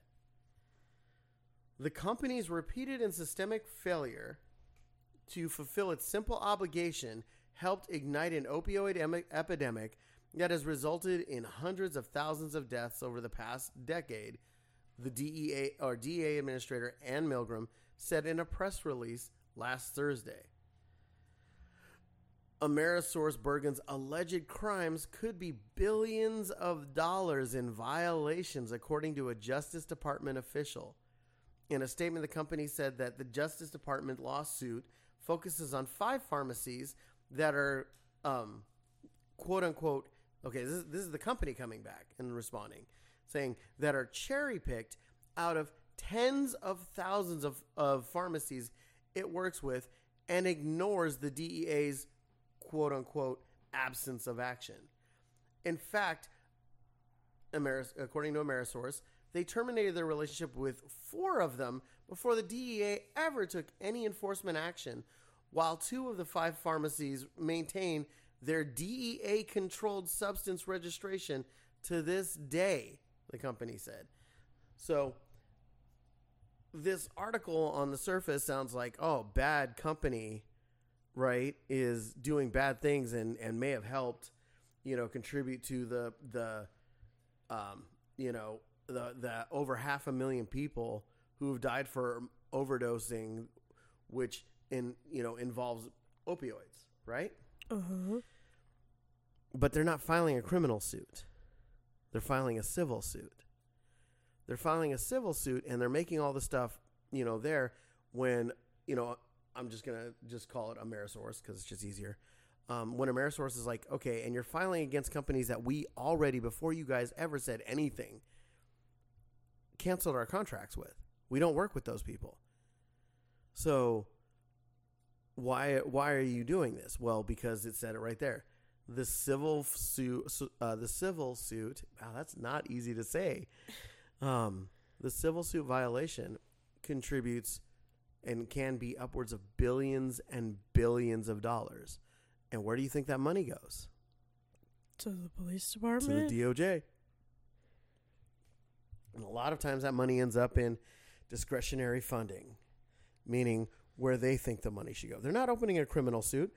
Speaker 1: The company's repeated and systemic failure to fulfill its simple obligation helped ignite an opioid em- epidemic that has resulted in hundreds of thousands of deaths over the past decade, the DEA or DEA administrator Anne Milgram said in a press release last Thursday. Amerisource Bergen's alleged crimes could be billions of dollars in violations, according to a Justice Department official. In a statement, the company said that the Justice Department lawsuit focuses on five pharmacies that are, um, quote unquote, okay, this is, this is the company coming back and responding. saying that are cherry picked out of tens of thousands of, of pharmacies it works with and ignores the DEA's quote unquote absence of action. In fact, Ameris- according to Amerisource, they terminated their relationship with four of them before the DEA ever took any enforcement action, while two of the five pharmacies maintain their DEA controlled substance registration to this day, the company said. So, this article on the surface sounds like, oh, bad company, right, is doing bad things and, and may have helped, you know, contribute to the, the, um, you know, the, the over half a million people who have died for overdosing, which in, you know, involves opioids, right?
Speaker 2: Uh-huh.
Speaker 1: But they're not filing a criminal suit. They're filing a civil suit. They're filing a civil suit and they're making all the stuff, you know, there when, you know, I'm just going to just call it Amerisource because it's just easier. Um, when Amerisource is like, okay, and you're filing against companies that we already, before you guys ever said anything, canceled our contracts with. We don't work with those people. So why why are you doing this? Well, because it said it right there. The civil suit, uh, the civil suit. Wow, that's not easy to say. Um, the civil suit violation contributes and can be upwards of billions and billions of dollars. And where do you think that money goes?
Speaker 2: To the police department.
Speaker 1: To the DOJ. And a lot of times that money ends up in discretionary funding, meaning where they think the money should go. They're not opening a criminal suit.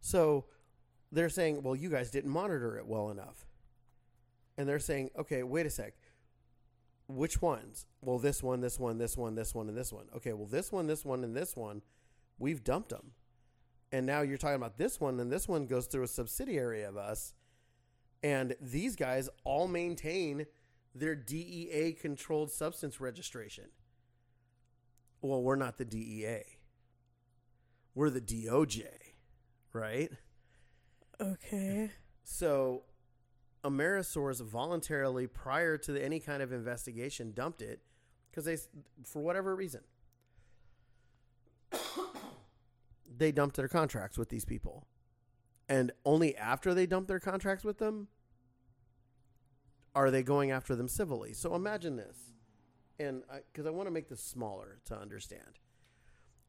Speaker 1: So they're saying, well, you guys didn't monitor it well enough. And they're saying, okay, wait a sec. Which ones? Well, this one, this one, this one, this one, and this one. Okay, well, this one, this one, and this one, we've dumped them. And now you're talking about this one, and this one goes through a subsidiary of us. And these guys all maintain their DEA controlled substance registration. Well, we're not the DEA. We're the DOJ, right?
Speaker 2: okay.
Speaker 1: So Amerisource voluntarily, prior to any kind of investigation, dumped it because they, for whatever reason, (coughs) they dumped their contracts with these people. And only after they dumped their contracts with them are they going after them civilly. So imagine this. And because I, want to make this smaller to understand.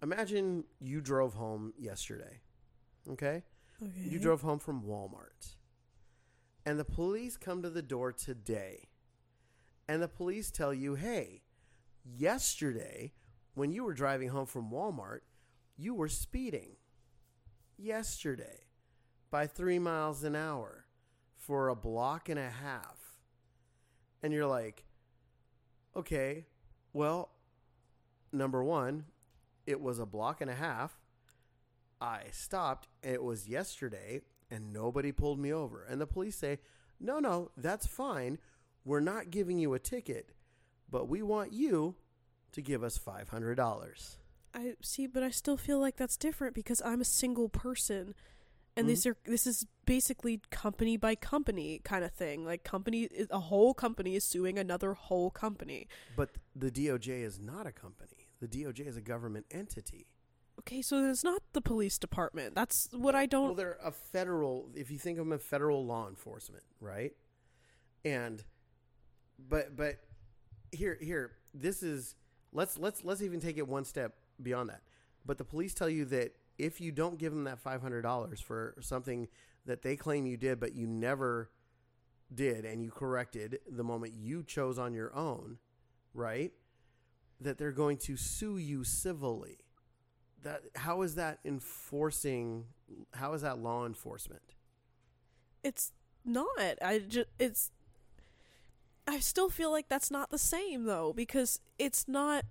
Speaker 1: Imagine you drove home yesterday. Okay?
Speaker 2: Okay.
Speaker 1: You drove home from Walmart. And the police come to the door today. And the police tell you, hey, yesterday, when you were driving home from Walmart, you were speeding. Yesterday, by three miles an hour for a block and a half. And you're like, okay, well, number one, it was a block and a half. I stopped, and it was yesterday, and nobody pulled me over. And the police say, no, no, that's fine. We're not giving you a ticket, but we want you to give us $500.
Speaker 2: I see, but I still feel like that's different because I'm a single person, and these mm-hmm. are this is basically company by company kind of thing. Like company, a whole company is suing another whole company.
Speaker 1: But the DOJ is not a company. The DOJ is a government entity.
Speaker 2: Okay, so it's not the police department. That's what I don't.
Speaker 1: Well, they're a federal. If you think of them as federal law enforcement, right? And, but but here here this is let's let's let's even take it one step beyond that. But the police tell you that if you don't give them that five hundred dollars for something that they claim you did, but you never did, and you corrected the moment you chose on your own, right? That they're going to sue you civilly that how is that enforcing how is that law enforcement
Speaker 2: it's not. I just it's. I still feel like that's not the same though because it's not.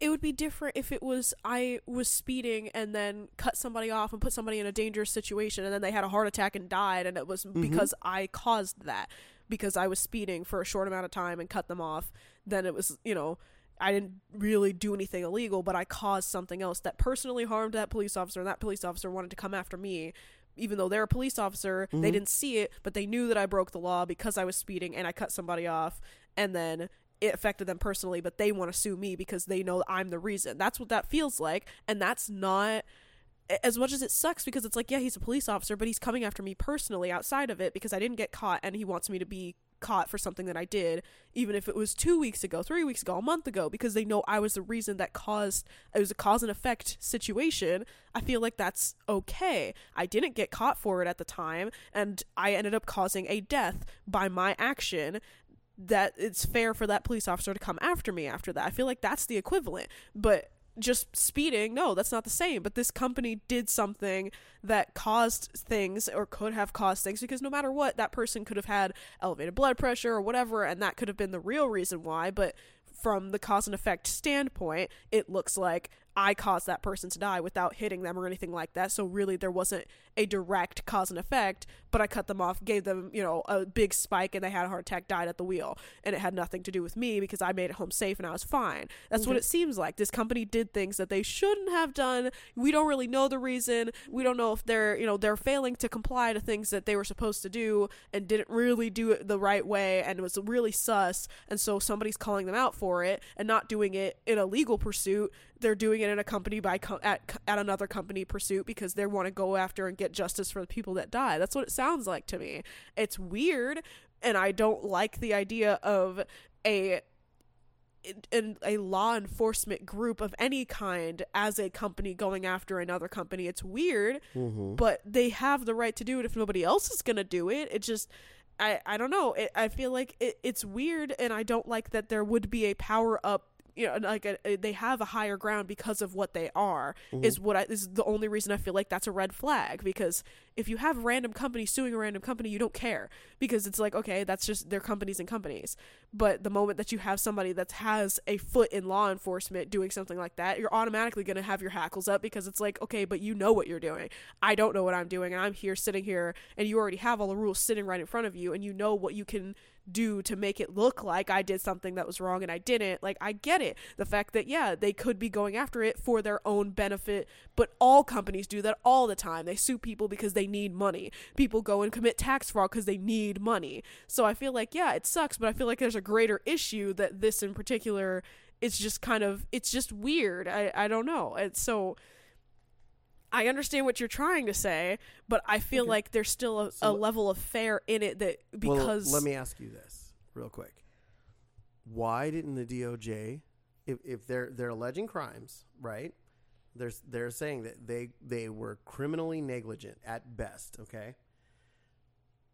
Speaker 2: It would be different if it was I was speeding and then cut somebody off and put somebody in a dangerous situation and then they had a heart attack and died and it was mm-hmm. because I caused that because I was speeding for a short amount of time and cut them off. Then it was you know I didn't really do anything illegal, but I caused something else that personally harmed that police officer, and that police officer wanted to come after me even though they're a police officer, they
Speaker 1: Mhm.
Speaker 2: didn't see it, but they knew that I broke the law because I was speeding and I cut somebody off, and then it affected them personally, but they want to sue me because they know I'm the reason. That's what that feels like, and that's not as much as it sucks because it's like, yeah, he's a police officer, but he's coming after me personally outside of it because I didn't get caught and he wants me to be caught for something that I did, even if it was two weeks ago, three weeks ago, a month ago, because they know I was the reason that caused it was a cause and effect situation. I feel like that's okay. I didn't get caught for it at the time, and I ended up causing a death by my action. That it's fair for that police officer to come after me after that. I feel like that's the equivalent. But just speeding, no, that's not the same. But this company did something that caused things or could have caused things because no matter what, that person could have had elevated blood pressure or whatever, and that could have been the real reason why. But from the cause and effect standpoint, it looks like I caused that person to die without hitting them or anything like that. So really, there wasn't a direct cause and effect, but I cut them off, gave them, you know, a big spike, and they had a heart attack, died at the wheel, and it had nothing to do with me because I made it home safe and I was fine. That's what
Speaker 1: mm-hmm.
Speaker 2: it seems like. This company did things that they shouldn't have done. We don't really know the reason. We don't know if they're, you know, they're failing to comply to things that they were supposed to do and didn't really do it the right way and it was really sus. And so somebody's calling them out for it and not doing it in a legal pursuit. They're doing it in a company by co- at at another company pursuit because they want to go after and get justice for the people that die. That's what it sounds like to me. It's weird, and I don't like the idea of a in a law enforcement group of any kind as a company going after another company. It's weird,
Speaker 1: Mm-hmm.
Speaker 2: but they have the right to do it if nobody else is going to do it. It just I I don't know. It, I feel like it, it's weird and I don't like that there would be a power up you know, like a, a- they have a higher ground because of what they are. Mm-hmm. Is what I is the only reason I feel like that's a red flag. Because if you have random company suing a random company, you don't care because it's like okay, that's just their companies and companies. But the moment that you have somebody that has a foot in law enforcement doing something like that, you're automatically going to have your hackles up because it's like, okay, but you know what you're doing. I don't know what I'm doing, and I'm here sitting here, and you already have all the rules sitting right in front of you, and you know what you can do to make it look like I did something that was wrong and I didn't. Like, I get it. The fact that, yeah, they could be going after it for their own benefit, but all companies do that all the time. They sue people because they need money. People go and commit tax fraud because they need money. So I feel like, yeah, it sucks, but I feel like there's a greater issue that this in particular it's just kind of it's just weird. I I don't know. It's so I understand what you're trying to say, but I feel
Speaker 1: Okay.
Speaker 2: like there's still a,
Speaker 1: So
Speaker 2: a level of fair in it that because
Speaker 1: well, let me ask you this real quick: Why didn't the DOJ, if, if they're they're alleging crimes, right? They're they're saying that they they were criminally negligent at best. Okay.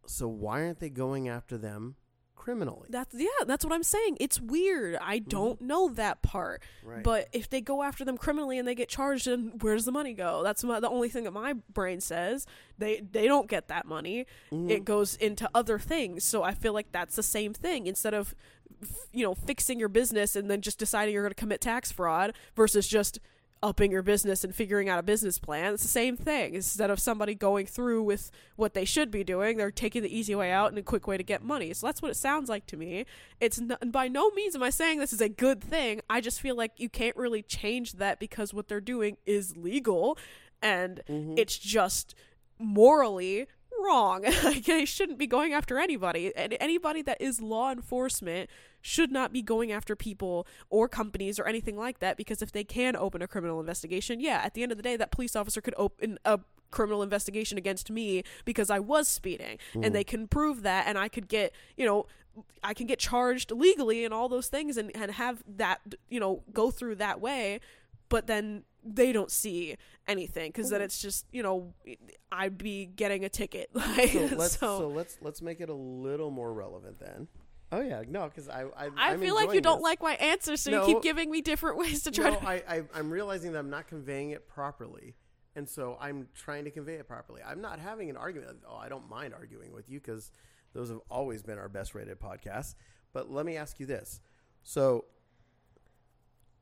Speaker 1: So why aren't they going after them criminally?
Speaker 2: that's yeah, that's what I'm saying. It's weird. I don't know that part.
Speaker 1: Mm-hmm. right.
Speaker 2: But if they go after them criminally and they get charged, then where does the money go? That's my, the only thing that my brain says. They they don't get that money.
Speaker 1: Mhm.
Speaker 2: It goes into other things. So I feel like that's the same thing. Instead of f- you know fixing your business and then just deciding you're going to commit tax fraud versus just upping your business and figuring out a business plan. It's the same thing. Instead of somebody going through with what they should be doing, they're taking the easy way out and a quick way to get money. So that's what it sounds like to me. It's n- by no means am I saying this is a good thing. I just feel like you can't really change that because what they're doing is legal and
Speaker 1: Mhm.
Speaker 2: it's just morally wrong. (laughs) like they shouldn't be going after anybody. And anybody that is law enforcement should not be going after people or companies or anything like that because if they can open a criminal investigation, yeah, at the end of the day that police officer could open a criminal investigation against me because I was speeding and mm. they can prove that and I could get, you know, I can get charged legally and all those things and, and have that, you know, go through that way. But then they don't see anything because then mm. it's just, you know, I'd be getting a ticket. (laughs) Like,
Speaker 1: so let's
Speaker 2: so-
Speaker 1: so let's let's make it a little more relevant then. Oh yeah, no, because I I,
Speaker 2: I feel like you
Speaker 1: enjoying
Speaker 2: don't like my answer, so
Speaker 1: No.
Speaker 2: you keep giving me different (laughs) ways to try
Speaker 1: no,
Speaker 2: to.
Speaker 1: I, I I'm realizing that I'm not conveying it properly, and so I'm trying to convey it properly. I'm not having an argument. Oh, I don't mind arguing with you because those have always been our best rated podcasts. But let me ask you this: so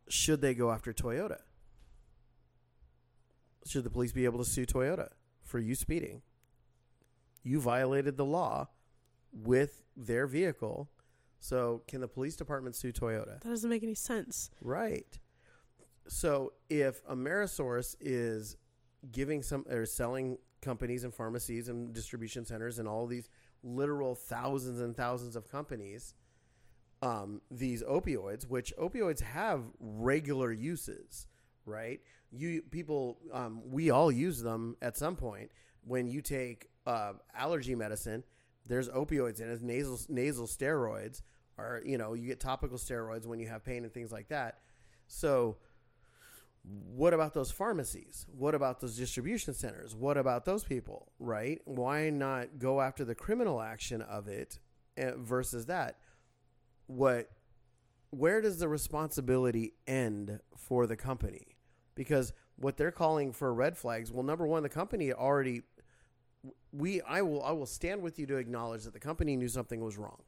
Speaker 1: should they go after Toyota? Should the police be able to sue Toyota for you speeding? You violated the law with their vehicle. So, can the police department sue Toyota?
Speaker 2: that doesn't make any sense.
Speaker 1: Right. So if Amerisource is giving some or selling companies and pharmacies and distribution centers and all these literal thousands and thousands of companies um, these opioids, which opioids have regular uses, right? You people, um, we all use them at some point. When you take uh, allergy medicine, there's opioids in it, nasal nasal steroids, or you know, you get topical steroids when you have pain and things like that. So, what about those pharmacies? What about those distribution centers? What about those people? Right? Why not go after the criminal action of it eh, versus that? What where does the responsibility end for the company? Because what they're calling for red flags, well, number one, the company already we I will I will stand with you to acknowledge that the company knew something was wrong.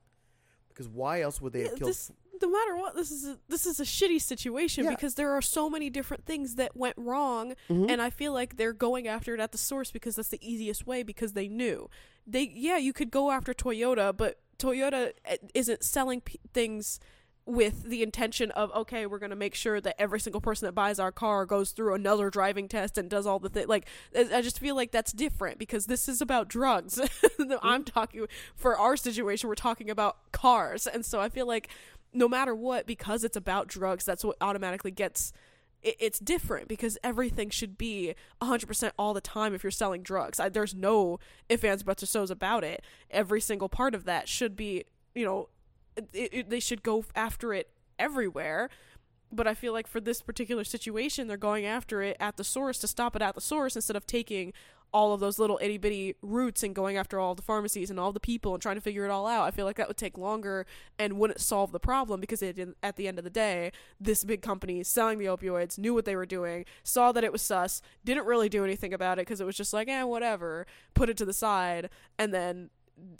Speaker 1: Because why else would they have killed?
Speaker 2: This, no matter what, this is a, this is a shitty situation
Speaker 1: Yeah.
Speaker 2: because there are so many different things that went wrong,
Speaker 1: Mhm.
Speaker 2: and I feel like they're going after it at the source because that's the easiest way because they knew. They yeah, you could go after Toyota, but Toyota eh, isn't selling p- things with the intention of okay, we're gonna make sure that every single person that buys our car goes through another driving test and does all the thing. Like I I just feel like that's different because this is about drugs. (laughs) I'm talking for our situation. We're talking about cars, and so I feel like no matter what, because it's about drugs, that's what automatically gets. It, it's different because everything should be 100% all the time if you're selling drugs. I, there's no ifs, ands, buts, or so's about it. Every single part of that should be, you know, it, it, they should go after it everywhere. But I feel like for this particular situation, they're going after it at the source to stop it at the source instead of taking all of those little itty bitty roots and going after all the pharmacies and all the people and trying to figure it all out. I feel like that would take longer and wouldn't solve the problem because it, at the end of the day, this big company selling the opioids knew what they were doing, saw that it was sus, didn't really do anything about it because it was just like, eh, whatever, put it to the side, and then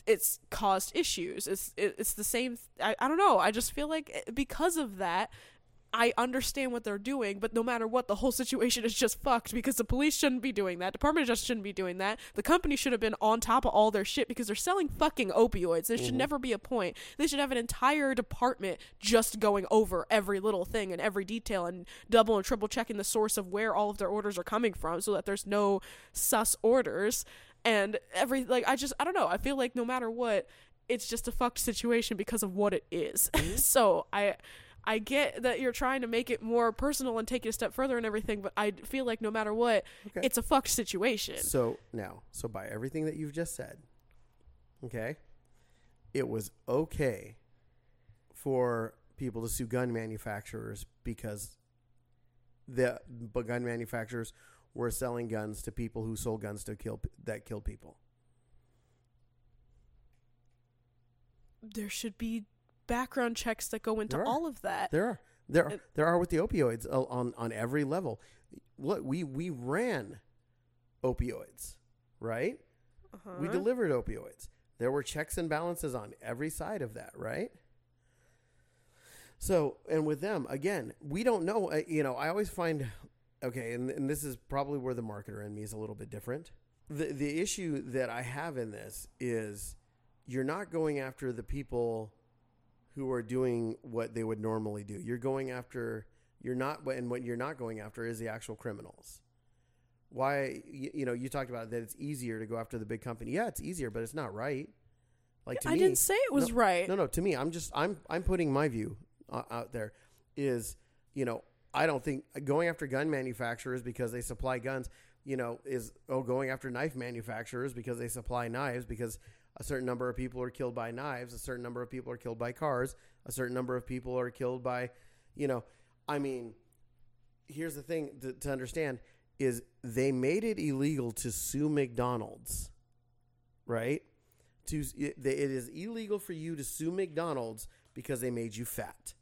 Speaker 2: it's caused issues. It's it, it's the same. I, I don't know. I just feel like eh, because of that, I understand what they're doing, but no matter what, the whole situation is just fucked because the police shouldn't be doing that. Department of Justice shouldn't be doing that. The company should have been on top of all their shit because they're selling fucking opioids. There should mm-hmm. never be a point. They should have an entire department just going over every little thing and every detail and double and triple checking the source of where all of their orders are coming from so that there's no sus orders and every like I just I don't know. I feel like no matter what, it's just a fucked situation because of what it is. (laughs) Mm-hmm. so I I get that you're trying to make it more personal and take it a step further and everything, but I feel like no matter what,
Speaker 1: Okay.
Speaker 2: it's a fucked situation.
Speaker 1: So now, so by everything that you've just said, okay, it was okay for people to sue gun manufacturers because the but gun manufacturers were selling guns to people who sold guns to kill that killed people.
Speaker 2: There should be background checks that go into all of that.
Speaker 1: There are there are, there are with the opioids uh, on on every level. Look, we we ran opioids, right?
Speaker 2: Uh-huh.
Speaker 1: We delivered opioids. There were checks and balances on every side of that, right? So, and with them, again, we don't know. uh, You know, I always find, okay, and, and this is probably where the marketer in me is a little bit different. The, the issue that I have in this is you're not going after the people who are doing what they would normally do. You're going after, you're not, and what you're not going after is the actual criminals why you, you know you talked about that it's easier to go after the big company yeah it's easier but it's not right like to
Speaker 2: I
Speaker 1: me
Speaker 2: didn't say it was
Speaker 1: no,
Speaker 2: right.
Speaker 1: no no to me i'm just i'm i'm putting my view uh, out there is you know i don't think going after gun manufacturers because they supply guns you know is oh going after knife manufacturers because they supply knives because a certain number of people are killed by knives a certain number of people are killed by cars a certain number of people are killed by you know i mean here's the thing to, to understand is they made it illegal to sue McDonald's, right? To it, it is illegal for you to sue McDonald's because they made you fat.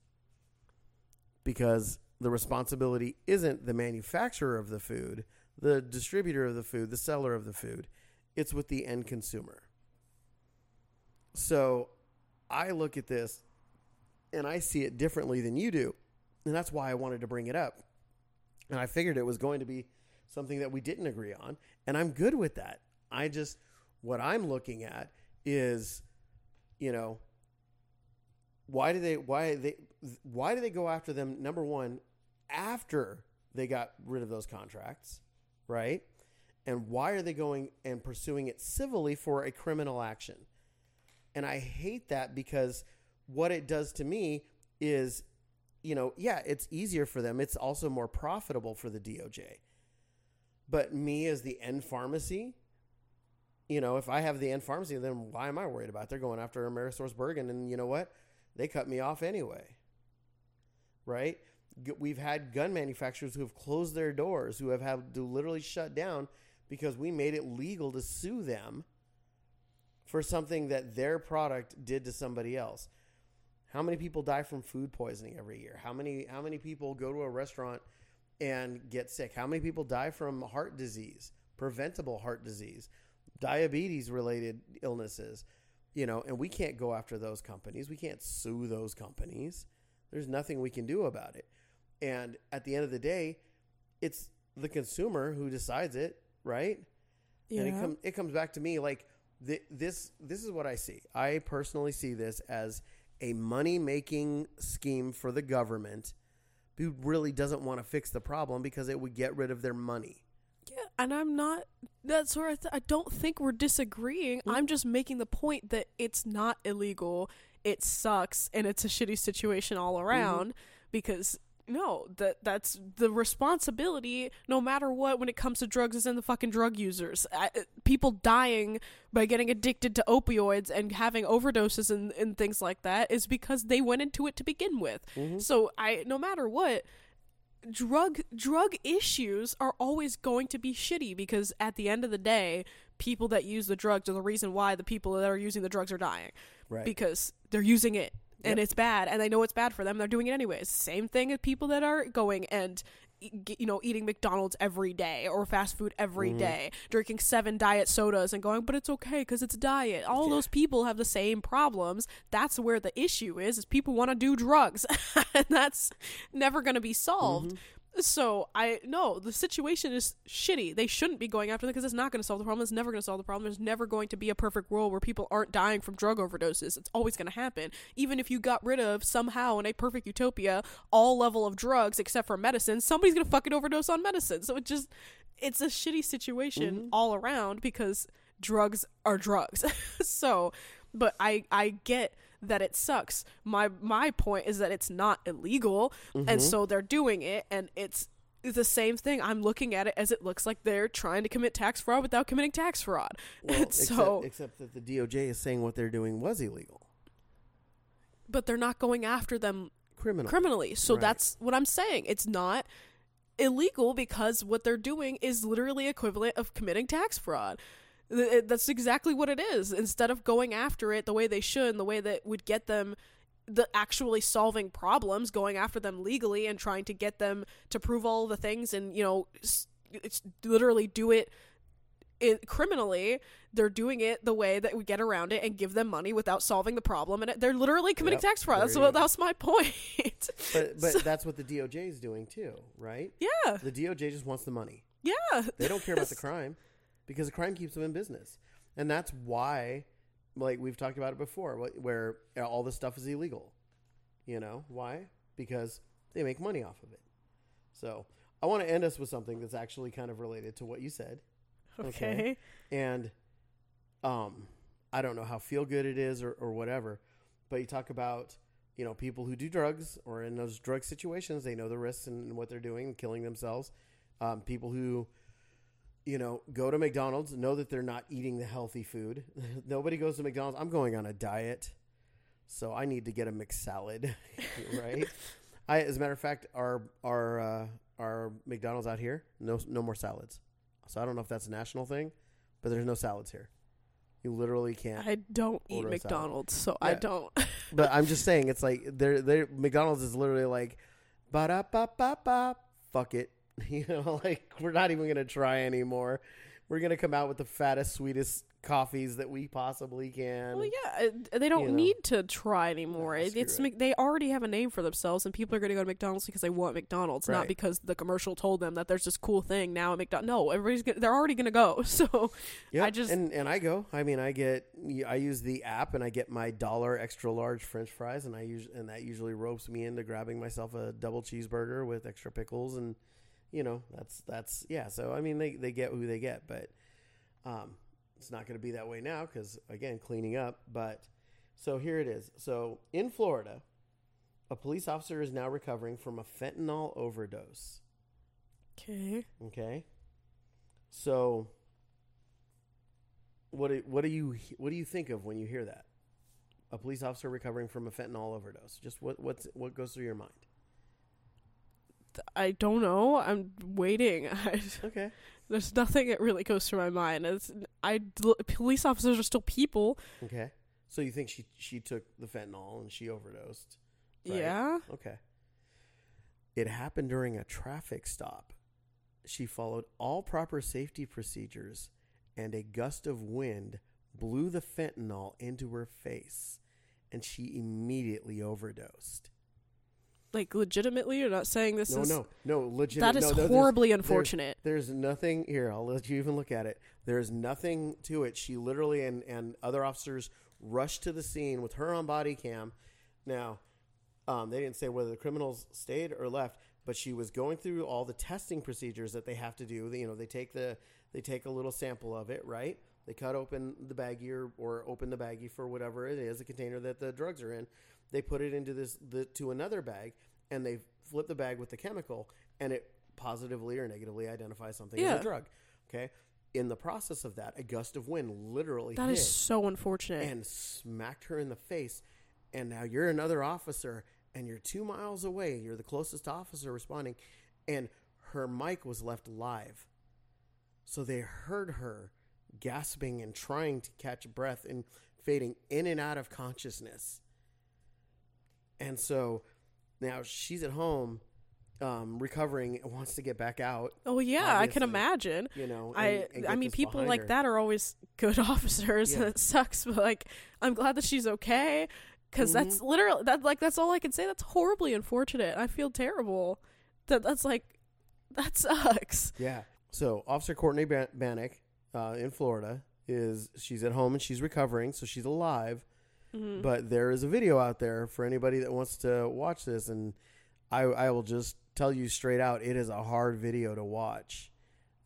Speaker 1: Because the responsibility isn't the manufacturer of the food, the distributor of the food, the seller of the food. It's with the end consumer. So I look at this and I see it differently than you do. And that's why I wanted to bring it up. And I figured it was going to be something that we didn't agree on. And I'm good with that. I just, what I'm looking at is, you know, why do they, why they, why do they go after them? Number one, after they got rid of those contracts, right? And why are they going and pursuing it civilly for a criminal action? And I hate that because what it does to me is, you know, yeah, it's easier for them. It's also more profitable for the DOJ. But me as the end pharmacy, you know, if I have the end pharmacy, then why am I worried about? It? They're going after Amerisource Bergen, and you know what? They cut me off anyway. Right? We've had gun manufacturers who have closed their doors, who have had to literally shut down because we made it legal to sue them for something that their product did to somebody else. How many people die from food poisoning every year? How many how many people go to a restaurant and get sick? How many people die from heart disease, preventable heart disease, diabetes related illnesses? You know, and we can't go after those companies. We can't sue those companies. There's nothing we can do about it. And at the end of the day, it's the consumer who decides it, right?
Speaker 2: Yeah.
Speaker 1: And it comes it comes back to me like th- this this is what I see. I personally see this as a money making scheme for the government who really doesn't want to fix the problem because it would get rid of their money.
Speaker 2: Yeah, and I'm not. That's where I, th- I don't think we're disagreeing.
Speaker 1: Mm-hmm.
Speaker 2: I'm just making the point that it's not illegal. It sucks, and it's a shitty situation all
Speaker 1: Mm-hmm.
Speaker 2: around. Because no, that that's the responsibility. No matter what, when it comes to drugs, is in the fucking drug users. I, people dying by getting addicted to opioids and having overdoses and, and things like that is because they went into it to begin with.
Speaker 1: Mm-hmm.
Speaker 2: So I, no matter what, drug drug issues are always going to be shitty because at the end of the day people that use the drugs are the reason why the people that are using the drugs are dying
Speaker 1: Right.
Speaker 2: because they're using it and
Speaker 1: Yep.
Speaker 2: it's bad and they know it's bad for them they're doing it anyways same thing as people that are going and you know eating mcdonald's every day or fast food every
Speaker 1: Mm-hmm.
Speaker 2: day drinking seven diet sodas and going but it's okay because it's diet all those people have the same problems that's where the issue is is people want to do drugs (laughs) and that's never going to be solved
Speaker 1: Mm-hmm.
Speaker 2: So I no, the situation is shitty. They shouldn't be going after them because it's not going to solve the problem. It's never going to solve the problem. There's never going to be a perfect world where people aren't dying from drug overdoses. It's always going to happen. Even if you got rid of somehow in a perfect utopia all level of drugs except for medicine, somebody's going to fucking overdose on medicine. So it just it's a shitty situation mm-hmm. all around because drugs are drugs. (laughs) so, but I I get that it sucks. My my point is that it's not illegal
Speaker 1: Mm-hmm.
Speaker 2: and so they're doing it and it's the same thing. I'm looking at it as it looks like they're trying to commit tax fraud without committing tax fraud. (laughs)
Speaker 1: Well,
Speaker 2: And so
Speaker 1: except that the DOJ is saying what they're doing was illegal,
Speaker 2: but they're not going after them
Speaker 1: criminal.
Speaker 2: criminally. So
Speaker 1: Right.
Speaker 2: that's what I'm saying. It's not illegal because what they're doing is literally equivalent of committing tax fraud. That's exactly what it is. Instead of going after it the way they should, the way that would get them the actually solving problems, going after them legally and trying to get them to prove all the things and you know s- it's literally do it it, criminally, they're doing it the way that we get around it and give them money without solving the problem, and it, they're literally committing
Speaker 1: Yep,
Speaker 2: tax fraud. That's what that's my (laughs) point.
Speaker 1: But but
Speaker 2: So-
Speaker 1: that's what the DOJ is doing too, right?
Speaker 2: yeah,
Speaker 1: The DOJ just wants the money.
Speaker 2: yeah,
Speaker 1: They don't care about the (laughs) crime because the crime keeps them in business, and that's why, like we've talked about it before, where all this stuff is illegal. You know why? Because they make money off of it. So I want to end us with something that's actually kind of related to what you said,
Speaker 2: okay.
Speaker 1: and um, I don't know how feel good it is or, or whatever, but you talk about you know people who do drugs or in those drug situations, they know the risks and what they're doing, and killing themselves. Um, people who you know, go to McDonald's, know that they're not eating the healthy food. (laughs) Nobody goes to McDonald's. I'm going on a diet, so I need to get a McSalad, (laughs) right? I, as a matter of fact, our our uh, our McDonald's out here, no no more salads. So I don't know if that's a national thing, but there's no salads here. You literally can't.
Speaker 2: I don't eat. McDonald's, so I don't. (laughs)
Speaker 1: but I'm just saying, it's like they're they McDonald's is literally like, ba da ba ba ba, fuck it. (laughs) You know, like we're not even gonna try anymore. We're gonna come out with the fattest, sweetest coffees that we possibly can.
Speaker 2: well, yeah, uh, they don't
Speaker 1: You know.
Speaker 2: need to try anymore. It- it's Mc- they already have a name for themselves, and people are going to go to McDonald's because they want McDonald's,
Speaker 1: Right.
Speaker 2: not because the commercial told them that there's this cool thing now at McDonald's. No, everybody's gonna, they're already going to go. (laughs) So
Speaker 1: Yeah,
Speaker 2: I just-
Speaker 1: and and I go. I mean, I get I use the app and I get my dollar extra large French fries, and I use and that usually ropes me into grabbing myself a double cheeseburger with extra pickles and you know, that's that's yeah. So I mean, they they get who they get, but um, it's not going to be that way now because again, cleaning up. But so here it is. So in Florida, a police officer is now recovering from a fentanyl overdose.
Speaker 2: Okay.
Speaker 1: Okay. So what do, what do you what do you think of when you hear that? A police officer recovering from a fentanyl overdose. Just what what's what goes through your mind?
Speaker 2: I don't know. I'm waiting. (laughs) I,
Speaker 1: Okay.
Speaker 2: there's nothing that really goes through my mind. It's I police officers are still people.
Speaker 1: Okay. So you think she she took the fentanyl and she overdosed? Right.
Speaker 2: Yeah.
Speaker 1: Okay. It happened during a traffic stop. She followed all proper safety procedures, and a gust of wind blew the fentanyl into her face, and she immediately overdosed.
Speaker 2: Like legitimately, you're not saying this
Speaker 1: no,
Speaker 2: is
Speaker 1: no, no, legit.
Speaker 2: that is
Speaker 1: no, no, there's-
Speaker 2: horribly unfortunate.
Speaker 1: There's nothing here. I'll let you even look at it. There's nothing to it. She literally and and other officers rushed to the scene with her on body cam. Now, um, they didn't say whether the criminals stayed or left, but she was going through all the testing procedures that they have to do. They, you know, they take the they take a little sample of it, right? They cut open the baggie or, or open the baggie for whatever it is, the container that the drugs are in. They put it into this the, to another bag, and they flip the bag with the chemical, and it positively or negatively identifies something as
Speaker 2: Yeah.
Speaker 1: a drug. Okay. In the process of that, a gust of wind literally
Speaker 2: That
Speaker 1: hit
Speaker 2: is so unfortunate.
Speaker 1: and smacked her in the face. And now you're another officer, and you're two miles away. You're the closest officer responding, and her mic was left live, so they heard her gasping and trying to catch breath and fading in and out of consciousness. And so now she's at home, um, recovering, and wants to get back out.
Speaker 2: oh yeah, I can imagine.
Speaker 1: You know,
Speaker 2: I
Speaker 1: and- and
Speaker 2: I mean people like
Speaker 1: her.
Speaker 2: that are always good (laughs) officers and it sucks but like I'm glad that she's okay that's
Speaker 1: Mm-hmm.
Speaker 2: literally that like that's all I can say that's horribly unfortunate. I feel terrible. That that's like that sucks.
Speaker 1: Yeah. So Officer Courtney Ban- Bannick uh, in Florida is she's at home and she's recovering, so she's alive.
Speaker 2: Mhm.
Speaker 1: But there is a video out there for anybody that wants to watch this, and I I will just tell you straight out, it is a hard video to watch,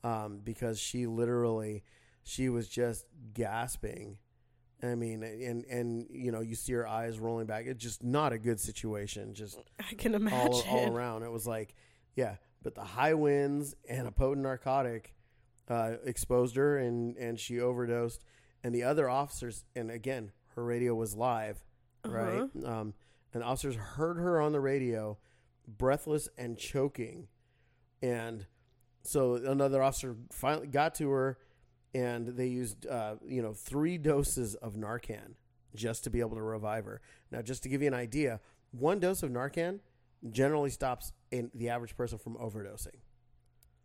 Speaker 1: um, because she literally she was just gasping. I mean, and and you know you see her eyes rolling back. It's just not a good situation. Just (laughs)
Speaker 2: I can
Speaker 1: all,
Speaker 2: imagine.
Speaker 1: all (laughs) around. It was like, yeah, but the high winds and a potent narcotic uh, exposed her, and and she overdosed. And the other officers, and again, her radio was live, right?
Speaker 2: Uh-huh.
Speaker 1: Um, and officers heard her on the radio, breathless and choking, and so another officer finally got to her, and they used uh, you know three doses of Narcan just to be able to revive her. Now, just to give you an idea, one dose of Narcan generally stops in the average person from overdosing.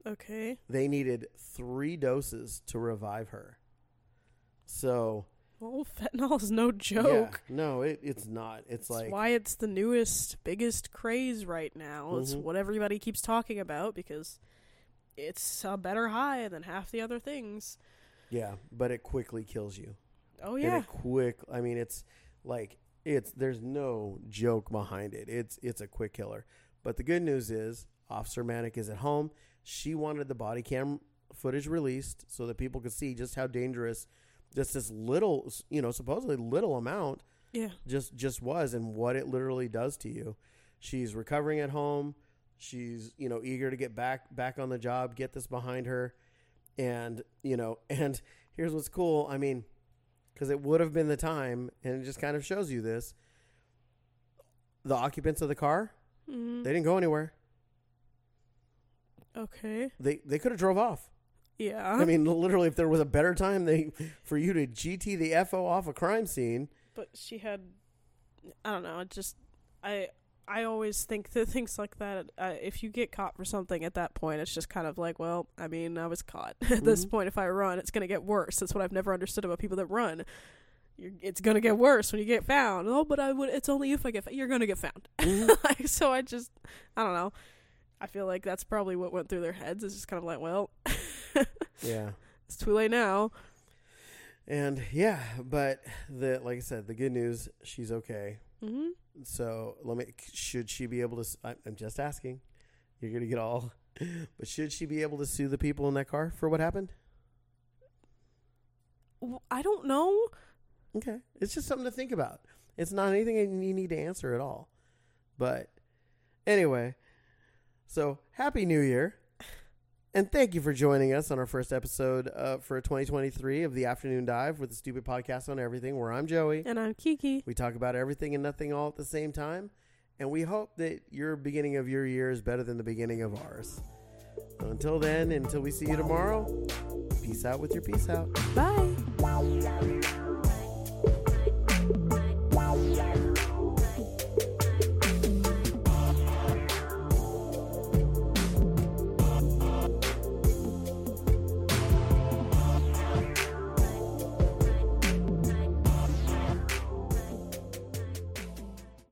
Speaker 2: Okay.
Speaker 1: They needed three doses to revive her. So
Speaker 2: Well, fentanyl is no joke.
Speaker 1: yeah, no, it, it's not. It's
Speaker 2: That's
Speaker 1: like
Speaker 2: why it's the newest, biggest craze right now. It's
Speaker 1: Mhm.
Speaker 2: what everybody keeps talking about because it's a better high than half the other things.
Speaker 1: yeah, but it quickly kills you.
Speaker 2: Oh
Speaker 1: And
Speaker 2: yeah.
Speaker 1: it quick. I mean, it's like it's there's no joke behind it. It's it's a quick killer. But the good news is Officer Manic is at home. She wanted the body cam footage released so that people could see just how dangerous just this little, you know, supposedly little amount
Speaker 2: Yeah.
Speaker 1: just just was and what it literally does to you. She's recovering at home. She's, you know, eager to get back back on the job, get this behind her. And, you know, (laughs) and here's what's cool. I mean, cuz it would have been the time and it just kind of shows you this. The occupants of the car,
Speaker 2: Mhm.
Speaker 1: they didn't go anywhere.
Speaker 2: Okay.
Speaker 1: They they could have drove off.
Speaker 2: Yeah.
Speaker 1: I mean, literally if there was a better time they for you to GT the FO off a crime scene,
Speaker 2: but she had i don't know it just i i always think that things like that uh, if you get caught for something at that point it's just kind of like well i mean i was caught (laughs) at this
Speaker 1: Mhm.
Speaker 2: point if i run it's going to get worse that's what i've never understood about people that run You're, it's going to get worse when you get found oh but i would it's only if i get found. you're going to get found
Speaker 1: Mhm. (laughs)
Speaker 2: like so i just i don't know i feel like that's probably what went through their heads it's just kind of like well (laughs) (laughs)
Speaker 1: yeah.
Speaker 2: it's too late now
Speaker 1: And yeah, but the like I said, the good news, she's okay.
Speaker 2: hmm
Speaker 1: So let me. Should she be able to? I'm just asking. You're gonna get all (laughs) but should she be able to sue the people in that car for what happened?
Speaker 2: I don't know.
Speaker 1: Okay. It's just something to think about. It's not anything you need to answer at all. But anyway, so happy new year. And thank you for joining us on our first episode uh, for 2023 of the Afternoon Dive with the Stupid Podcast on Everything, where I'm Joey.
Speaker 2: And I'm Kiki.
Speaker 1: We talk about everything and nothing all at the same time. And we hope that your beginning of your year is better than the beginning of ours. So until then, until we see you tomorrow, peace out with your peace out.
Speaker 2: Bye.